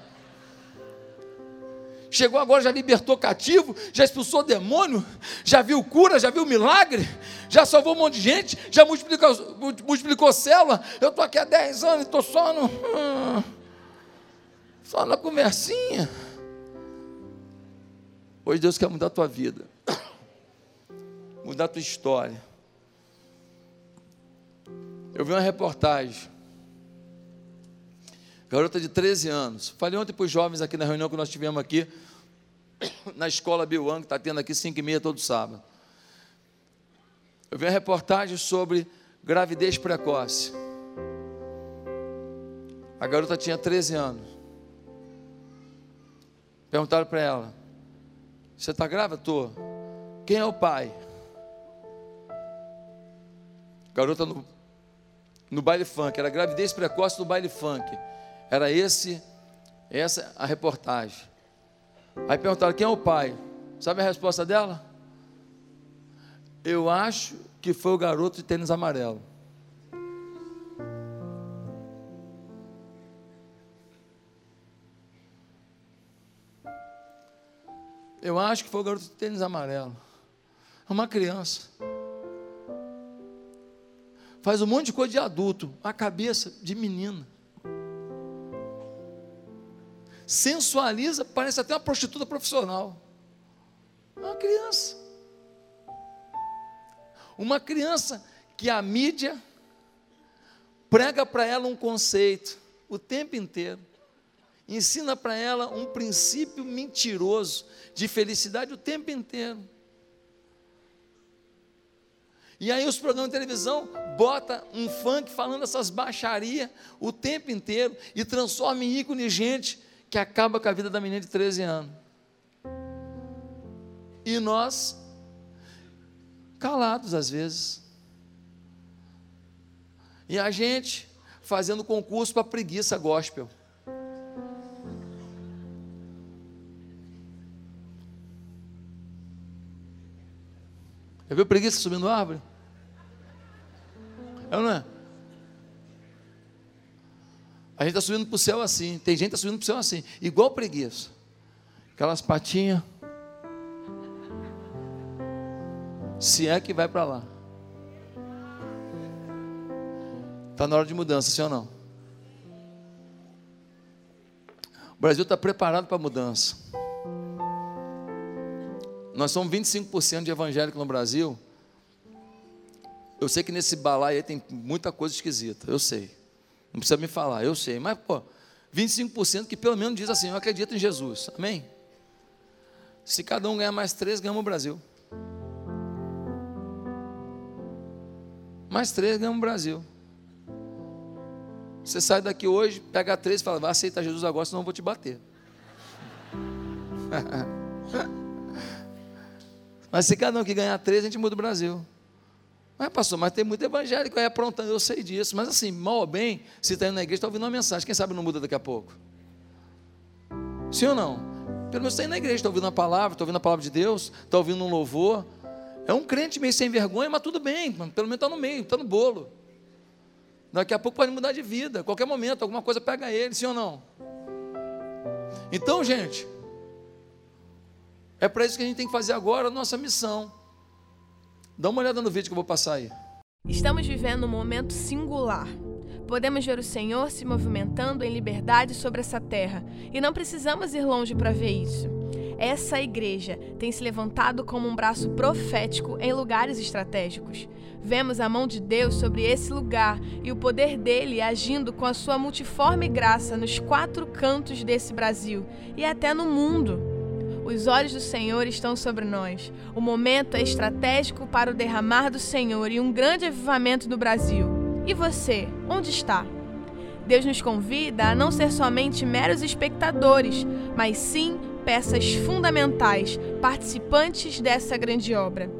Chegou agora, já libertou cativo, já expulsou demônio, já viu cura, já viu milagre, já salvou um monte de gente, já multiplicou, multiplicou célula. Eu estou aqui há 10 anos e estou só no. Só na conversinha. Hoje Deus quer mudar a tua vida, mudar a tua história. Eu vi uma reportagem, garota de 13 anos. Falei ontem para os jovens aqui na reunião que nós tivemos aqui, na escola Biuan, que está tendo aqui 5 e meia todo sábado. Eu vi uma reportagem sobre gravidez precoce. A garota tinha 13 anos. Perguntaram para ela: você está grávida? Estou. Quem é o pai? Garota no, no baile funk, era gravidez precoce no baile funk. Era esse, essa a reportagem. Aí perguntaram: quem é o pai? Sabe a resposta dela? Eu acho que foi o garoto de tênis amarelo. Eu acho que foi o garoto de tênis amarelo. Uma criança. Faz um monte de coisa de adulto, a cabeça de menina. Sensualiza, parece até uma prostituta profissional. Uma criança. Uma criança que a mídia prega para ela um conceito o tempo inteiro ensina para ela um princípio mentiroso de felicidade o tempo inteiro. E aí os programas de televisão bota um funk falando essas baixarias o tempo inteiro e transforma em ícone gente que acaba com a vida da menina de 13 anos. E nós calados às vezes. E a gente fazendo concurso para preguiça gospel. Já viu preguiça subindo árvore? É ou não é? A gente está subindo para o céu assim. Tem gente que está subindo para o céu assim. Igual preguiça. Aquelas patinhas. Se é que vai para lá. Está na hora de mudança, sim ou não? O Brasil está preparado para a mudança. Nós somos 25% de evangélico no Brasil. Eu sei que nesse balaio aí tem muita coisa esquisita, eu sei. Não precisa me falar, eu sei. Mas, pô, 25% que pelo menos diz assim: eu acredito em Jesus. Amém? Se cada um ganhar mais três, ganhamos o Brasil. Mais três, ganhamos o Brasil. Você sai daqui hoje, pega três e fala: vai aceitar Jesus agora, senão eu vou te bater. Mas se cada um que ganhar três, a gente muda o Brasil. Mas, pastor, mas tem muito evangélico aí aprontando, eu sei disso. Mas assim, mal ou bem, se está indo na igreja, está ouvindo uma mensagem. Quem sabe não muda daqui a pouco? Sim ou não? Pelo menos está indo na igreja, está ouvindo uma palavra, está ouvindo a palavra de Deus, está ouvindo um louvor. É um crente meio sem vergonha, mas tudo bem, pelo menos está no meio, está no bolo. Daqui a pouco pode mudar de vida, a qualquer momento, alguma coisa pega ele, sim ou não? Então, gente, é para isso que a gente tem que fazer agora a nossa missão. Dá uma olhada no vídeo que eu vou passar aí. Estamos vivendo um momento singular. Podemos ver o Senhor se movimentando em liberdade sobre essa terra e não precisamos ir longe para ver isso. Essa igreja tem se levantado como um braço profético em lugares estratégicos. Vemos a mão de Deus sobre esse lugar e o poder dele agindo com a sua multiforme graça nos quatro cantos desse Brasil e até no mundo. Os olhos do Senhor estão sobre nós. O momento é estratégico para o derramar do Senhor e um grande avivamento no Brasil. E você, onde está? Deus nos convida a não ser somente meros espectadores, mas sim peças fundamentais, participantes dessa grande obra.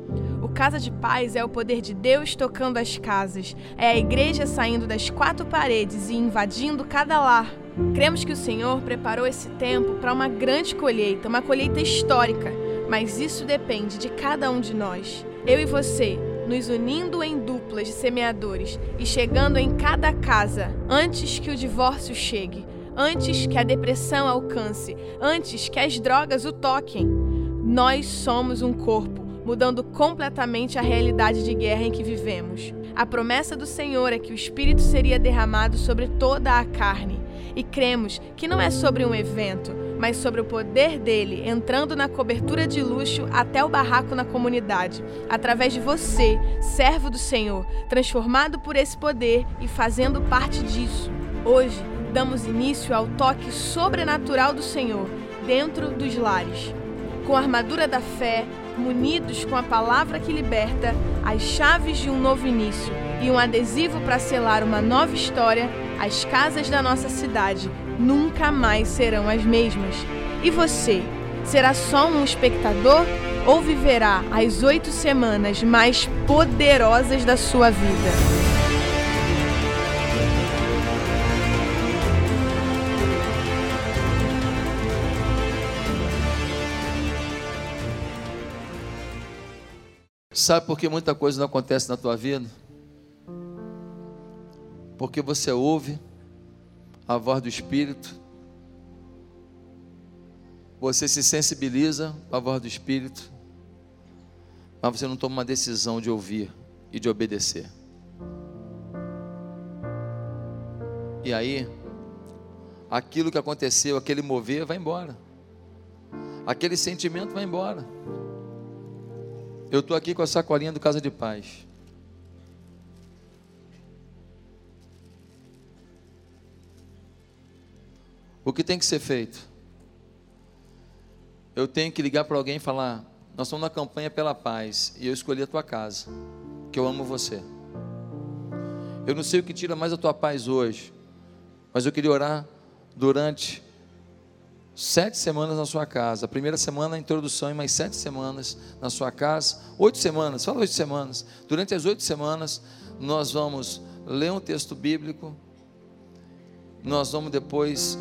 O Casa de Paz é o poder de Deus tocando as casas, é a igreja saindo das quatro paredes e invadindo cada lar Cremos que o Senhor preparou esse tempo para uma grande colheita, uma colheita histórica, mas isso depende de cada um de nós. Eu e você, nos unindo em duplas de semeadores e chegando em cada casa antes que o divórcio chegue, antes que a depressão alcance, antes que as drogas o toquem. Nós somos um corpo, mudando completamente a realidade de guerra em que vivemos. A promessa do Senhor é que o Espírito seria derramado sobre toda a carne e cremos que não é sobre um evento, mas sobre o poder dele entrando na cobertura de luxo até o barraco na comunidade, através de você, servo do Senhor, transformado por esse poder e fazendo parte disso. Hoje, damos início ao toque sobrenatural do Senhor dentro dos lares. Com a armadura da fé, munidos com a palavra que liberta, as chaves de um novo início e um adesivo para selar uma nova história, as casas da nossa cidade nunca mais serão as mesmas. E você? Será só um espectador ou viverá as oito semanas mais poderosas da sua vida? Sabe por que muita coisa não acontece na tua vida? Porque você ouve a voz do Espírito, você se sensibiliza a voz do Espírito, mas você não toma uma decisão de ouvir e de obedecer. E aí, aquilo que aconteceu, aquele mover, vai embora. Aquele sentimento vai embora. Eu estou aqui com a sacolinha do Casa de Paz. O que tem que ser feito? Eu tenho que ligar para alguém e falar: Nós estamos na campanha pela paz e eu escolhi a tua casa, que eu amo você. Eu não sei o que tira mais a tua paz hoje, mas eu queria orar durante Sete semanas na sua casa. A primeira semana a introdução e mais sete semanas na sua casa. Oito semanas, fala oito semanas. Durante as oito semanas, nós vamos ler um texto bíblico. Nós vamos depois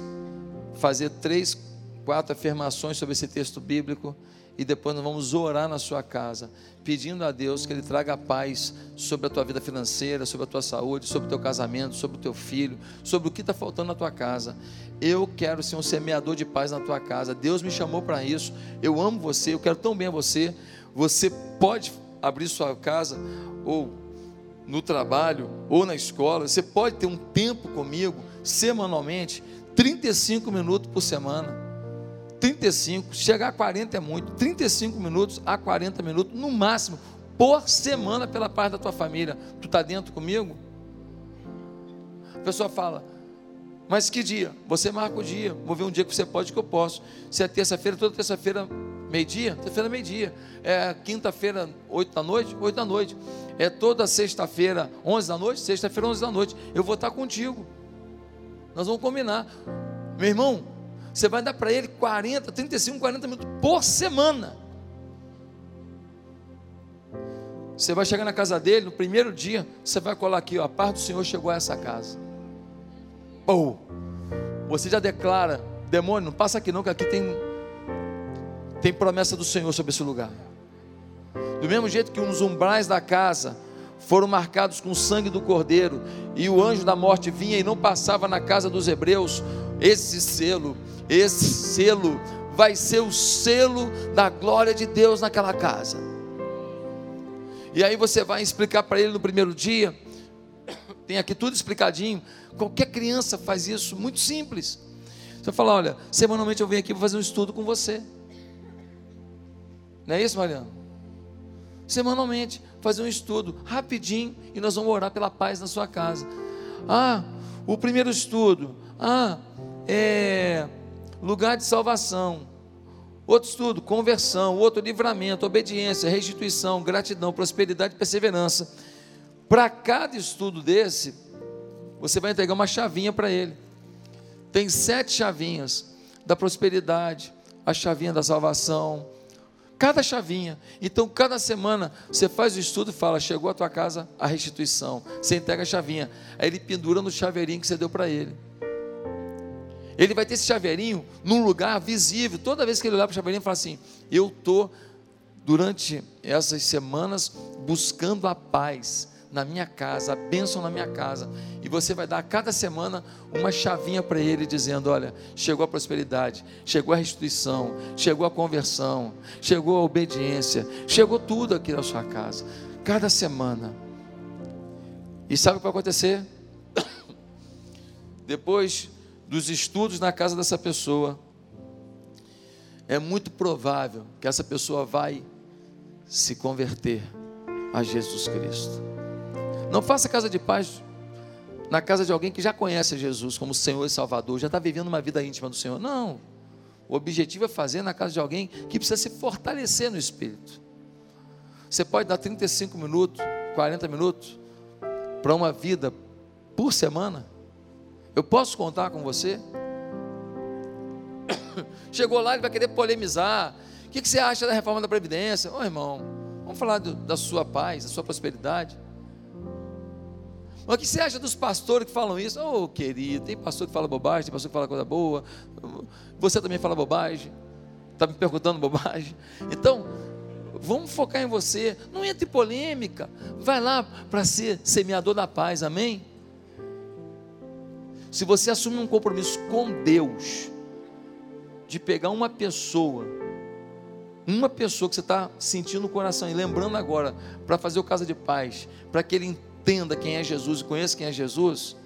fazer três quatro afirmações sobre esse texto bíblico e depois nós vamos orar na sua casa, pedindo a Deus que Ele traga paz sobre a tua vida financeira, sobre a tua saúde, sobre o teu casamento, sobre o teu filho, sobre o que está faltando na tua casa. Eu quero ser um semeador de paz na tua casa. Deus me chamou para isso. Eu amo você, eu quero tão bem a você. Você pode abrir sua casa ou no trabalho ou na escola. Você pode ter um tempo comigo semanalmente, 35 minutos por semana. 35, chegar a 40 é muito, 35 minutos a 40 minutos, no máximo, por semana pela parte da tua família. Tu está dentro comigo? A pessoa fala, mas que dia? Você marca o dia. Vou ver um dia que você pode que eu posso. Se é terça-feira, toda terça-feira, meio-dia, terça-feira, meio-dia. É quinta-feira, oito da noite, oito da noite. É toda sexta-feira, onze da noite, sexta-feira, onze da noite. Eu vou estar contigo. Nós vamos combinar. Meu irmão, você vai dar para ele 40, 35, 40 minutos por semana. Você vai chegar na casa dele, no primeiro dia, você vai colar aqui, ó, a paz do Senhor chegou a essa casa. Pô, você já declara, demônio, não passa aqui não, que aqui tem, tem promessa do Senhor sobre esse lugar. Do mesmo jeito que os umbrais da casa foram marcados com o sangue do cordeiro, e o anjo da morte vinha e não passava na casa dos hebreus, esse selo esse selo vai ser o selo da glória de Deus naquela casa. E aí você vai explicar para ele no primeiro dia, tem aqui tudo explicadinho. Qualquer criança faz isso, muito simples. Você fala: olha, semanalmente eu venho aqui para fazer um estudo com você. Não é isso, Mariana? Semanalmente, fazer um estudo rapidinho e nós vamos orar pela paz na sua casa. Ah, o primeiro estudo. Ah, é lugar de salvação. Outro estudo, conversão. Outro, livramento, obediência, restituição, gratidão, prosperidade e perseverança. Para cada estudo desse, você vai entregar uma chavinha para ele. Tem sete chavinhas da prosperidade, a chavinha da salvação, cada chavinha. Então, cada semana você faz o estudo e fala: chegou à tua casa a restituição. Você entrega a chavinha. Aí ele pendura no chaveirinho que você deu para ele. Ele vai ter esse chaveirinho num lugar visível. Toda vez que ele olhar para o chaveirinho, fala assim: Eu estou, durante essas semanas, buscando a paz na minha casa, a bênção na minha casa. E você vai dar a cada semana uma chavinha para ele, dizendo: Olha, chegou a prosperidade, chegou a restituição, chegou a conversão, chegou a obediência, chegou tudo aqui na sua casa. Cada semana. E sabe o que vai acontecer? Depois dos estudos na casa dessa pessoa, é muito provável que essa pessoa vai se converter a Jesus Cristo. Não faça casa de paz na casa de alguém que já conhece Jesus como Senhor e Salvador, já está vivendo uma vida íntima do Senhor. Não. O objetivo é fazer na casa de alguém que precisa se fortalecer no espírito. Você pode dar 35 minutos, 40 minutos para uma vida por semana. Eu posso contar com você? Chegou lá, ele vai querer polemizar. O que, você acha da reforma da Previdência? Ô irmão, vamos falar do, da sua paz, da sua prosperidade. O que você acha dos pastores que falam isso? Ô oh, querido, tem pastor que fala bobagem, tem pastor que fala coisa boa. Você também fala bobagem. Está me perguntando bobagem. Então, vamos focar em você. Não entre em polêmica. Vai lá para ser semeador da paz, amém? Se você assume um compromisso com Deus, de pegar uma pessoa, uma pessoa que você está sentindo no coração e lembrando agora, para fazer o casa de paz, para que ele entenda quem é Jesus e conheça quem é Jesus,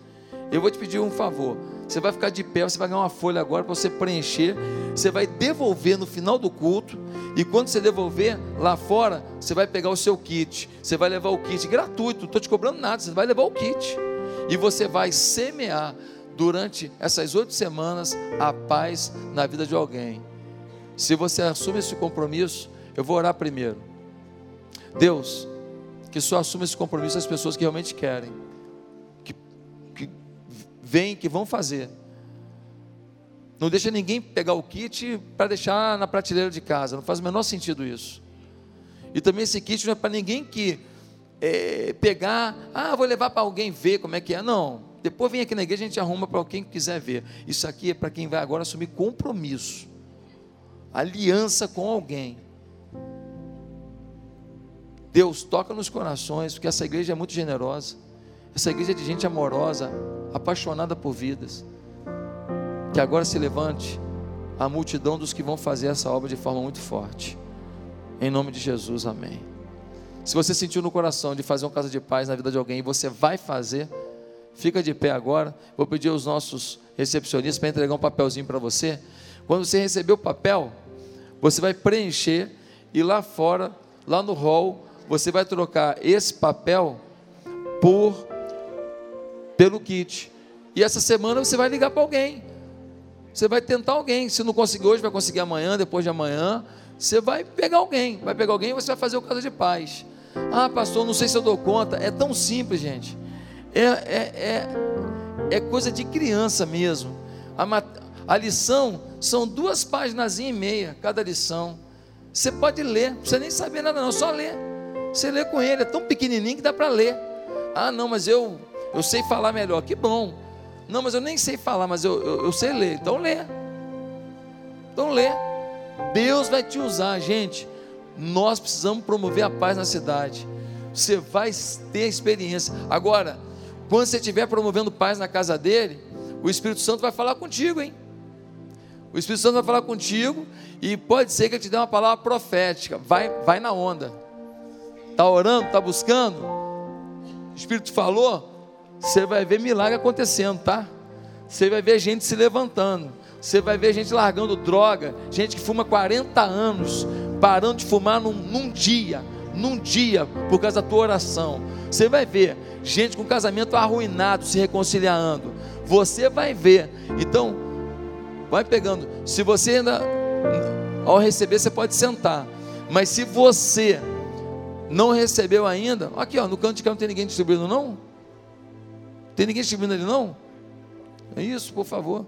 eu vou te pedir um favor. Você vai ficar de pé, você vai ganhar uma folha agora para você preencher. Você vai devolver no final do culto. E quando você devolver lá fora, você vai pegar o seu kit. Você vai levar o kit gratuito, não estou te cobrando nada. Você vai levar o kit. E você vai semear durante essas oito semanas a paz na vida de alguém. Se você assume esse compromisso, eu vou orar primeiro. Deus, que só assuma esse compromisso as pessoas que realmente querem, que, que vêm, que vão fazer. Não deixa ninguém pegar o kit para deixar na prateleira de casa, não faz o menor sentido isso. E também esse kit não é para ninguém que é, pegar, ah, vou levar para alguém ver como é que é. Não, depois vem aqui na igreja, a gente arruma para quem quiser ver. Isso aqui é para quem vai agora assumir compromisso. aliança com alguém. Deus toca nos corações, porque essa igreja é muito generosa. Essa igreja é de gente amorosa, apaixonada por vidas. Que agora se levante a multidão dos que vão fazer essa obra de forma muito forte. Em nome de Jesus, amém. Se você sentiu no coração de fazer uma casa de paz na vida de alguém e você vai fazer, fica de pé agora. Vou pedir aos nossos recepcionistas para entregar um papelzinho para você. Quando você receber o papel, você vai preencher e lá fora, lá no hall, você vai trocar esse papel por pelo kit. E essa semana você vai ligar para alguém. Você vai tentar alguém. Se não conseguir hoje, vai conseguir amanhã, depois de amanhã. Você vai pegar alguém. Vai pegar alguém e você vai fazer o casa de paz. Ah, pastor, não sei se eu dou conta. É tão simples, gente. É, é, é, é coisa de criança mesmo. A, a lição são duas páginas e meia cada lição. Você pode ler, não precisa nem saber nada, não, só ler. Você lê com ele, é tão pequenininho que dá para ler. Ah, não, mas eu, eu sei falar melhor. Que bom. Não, mas eu nem sei falar, mas eu, eu, eu sei ler. Então lê. Então lê. Deus vai te usar, gente. Nós precisamos promover a paz na cidade. Você vai ter experiência. Agora, quando você estiver promovendo paz na casa dele, o Espírito Santo vai falar contigo, hein? O Espírito Santo vai falar contigo e pode ser que ele te dê uma palavra profética. Vai, vai na onda. Está orando, está buscando. O Espírito falou, você vai ver milagre acontecendo, tá? Você vai ver gente se levantando. Você vai ver gente largando droga, gente que fuma 40 anos, parando de fumar num, num dia, num dia, por causa da tua oração. Você vai ver gente com casamento arruinado se reconciliando. Você vai ver. Então, vai pegando. Se você ainda, ao receber, você pode sentar. Mas se você não recebeu ainda, aqui ó, no canto de cá não tem ninguém distribuindo, não? Tem ninguém distribuindo ali, não? É isso, por favor.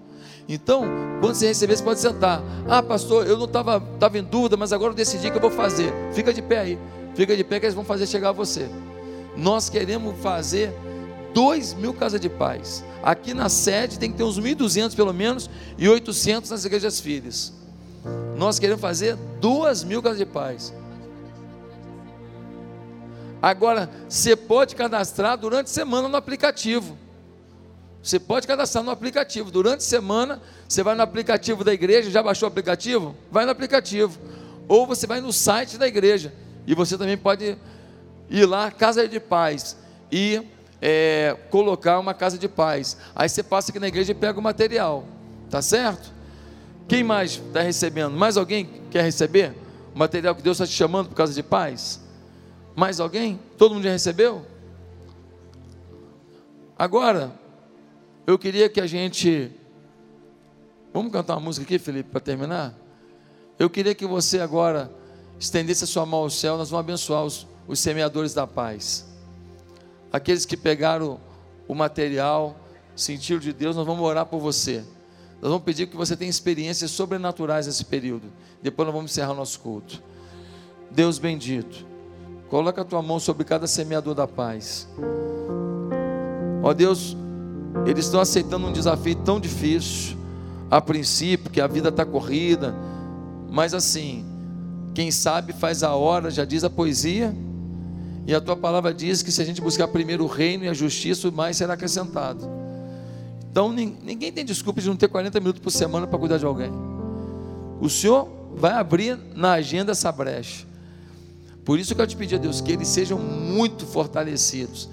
Então, quando você receber, você pode sentar. Ah, pastor, eu não estava tava em dúvida, mas agora eu decidi que eu vou fazer. Fica de pé aí. Fica de pé que eles vão fazer chegar a você. Nós queremos fazer dois mil casas de paz. Aqui na sede tem que ter uns 1.200 pelo menos e 800 nas igrejas filhas. Nós queremos fazer duas mil casas de paz. Agora, você pode cadastrar durante a semana no aplicativo. Você pode cadastrar no aplicativo. Durante a semana, você vai no aplicativo da igreja. Já baixou o aplicativo? Vai no aplicativo. Ou você vai no site da igreja. E você também pode ir lá, Casa de Paz, e é, colocar uma casa de paz. Aí você passa aqui na igreja e pega o material. Tá certo? Quem mais está recebendo? Mais alguém quer receber o material que Deus está te chamando por causa de paz? Mais alguém? Todo mundo já recebeu? Agora, eu queria que a gente. Vamos cantar uma música aqui, Felipe, para terminar? Eu queria que você agora estendesse a sua mão ao céu, nós vamos abençoar os, os semeadores da paz. Aqueles que pegaram o material, sentiram de Deus, nós vamos orar por você. Nós vamos pedir que você tenha experiências sobrenaturais nesse período. Depois nós vamos encerrar o nosso culto. Deus bendito. Coloca a tua mão sobre cada semeador da paz. Ó Deus, eles estão aceitando um desafio tão difícil, a princípio, que a vida está corrida, mas assim, quem sabe faz a hora, já diz a poesia, e a tua palavra diz que se a gente buscar primeiro o reino e a justiça, o mais será acrescentado. Então ninguém tem desculpa de não ter 40 minutos por semana para cuidar de alguém. O Senhor vai abrir na agenda essa brecha. Por isso que eu te pedi a Deus que eles sejam muito fortalecidos.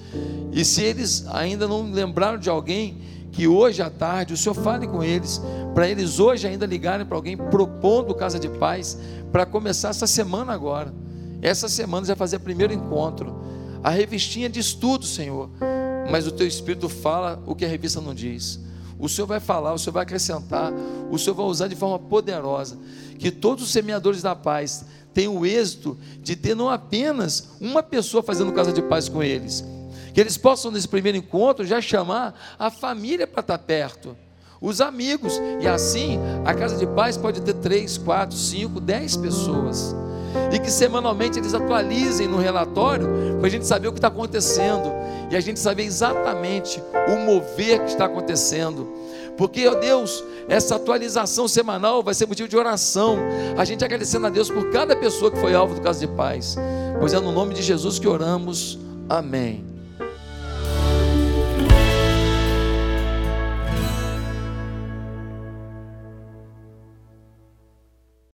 E se eles ainda não lembraram de alguém, que hoje à tarde o Senhor fale com eles, para eles hoje ainda ligarem para alguém propondo casa de paz, para começar essa semana agora. Essa semana já fazer o primeiro encontro. A revistinha diz tudo, Senhor, mas o teu espírito fala o que a revista não diz. O Senhor vai falar, o Senhor vai acrescentar, o Senhor vai usar de forma poderosa. Que todos os semeadores da paz tem o êxito de ter não apenas uma pessoa fazendo casa de paz com eles, que eles possam, nesse primeiro encontro, já chamar a família para estar perto, os amigos, e assim a casa de paz pode ter três, quatro, cinco, dez pessoas, e que semanalmente eles atualizem no relatório, para a gente saber o que está acontecendo, e a gente saber exatamente o mover que está acontecendo Porque, ó Deus, essa atualização semanal vai ser motivo de oração. A gente agradecendo a Deus por cada pessoa que foi alvo do caso de paz. Pois é no nome de Jesus que oramos. Amém.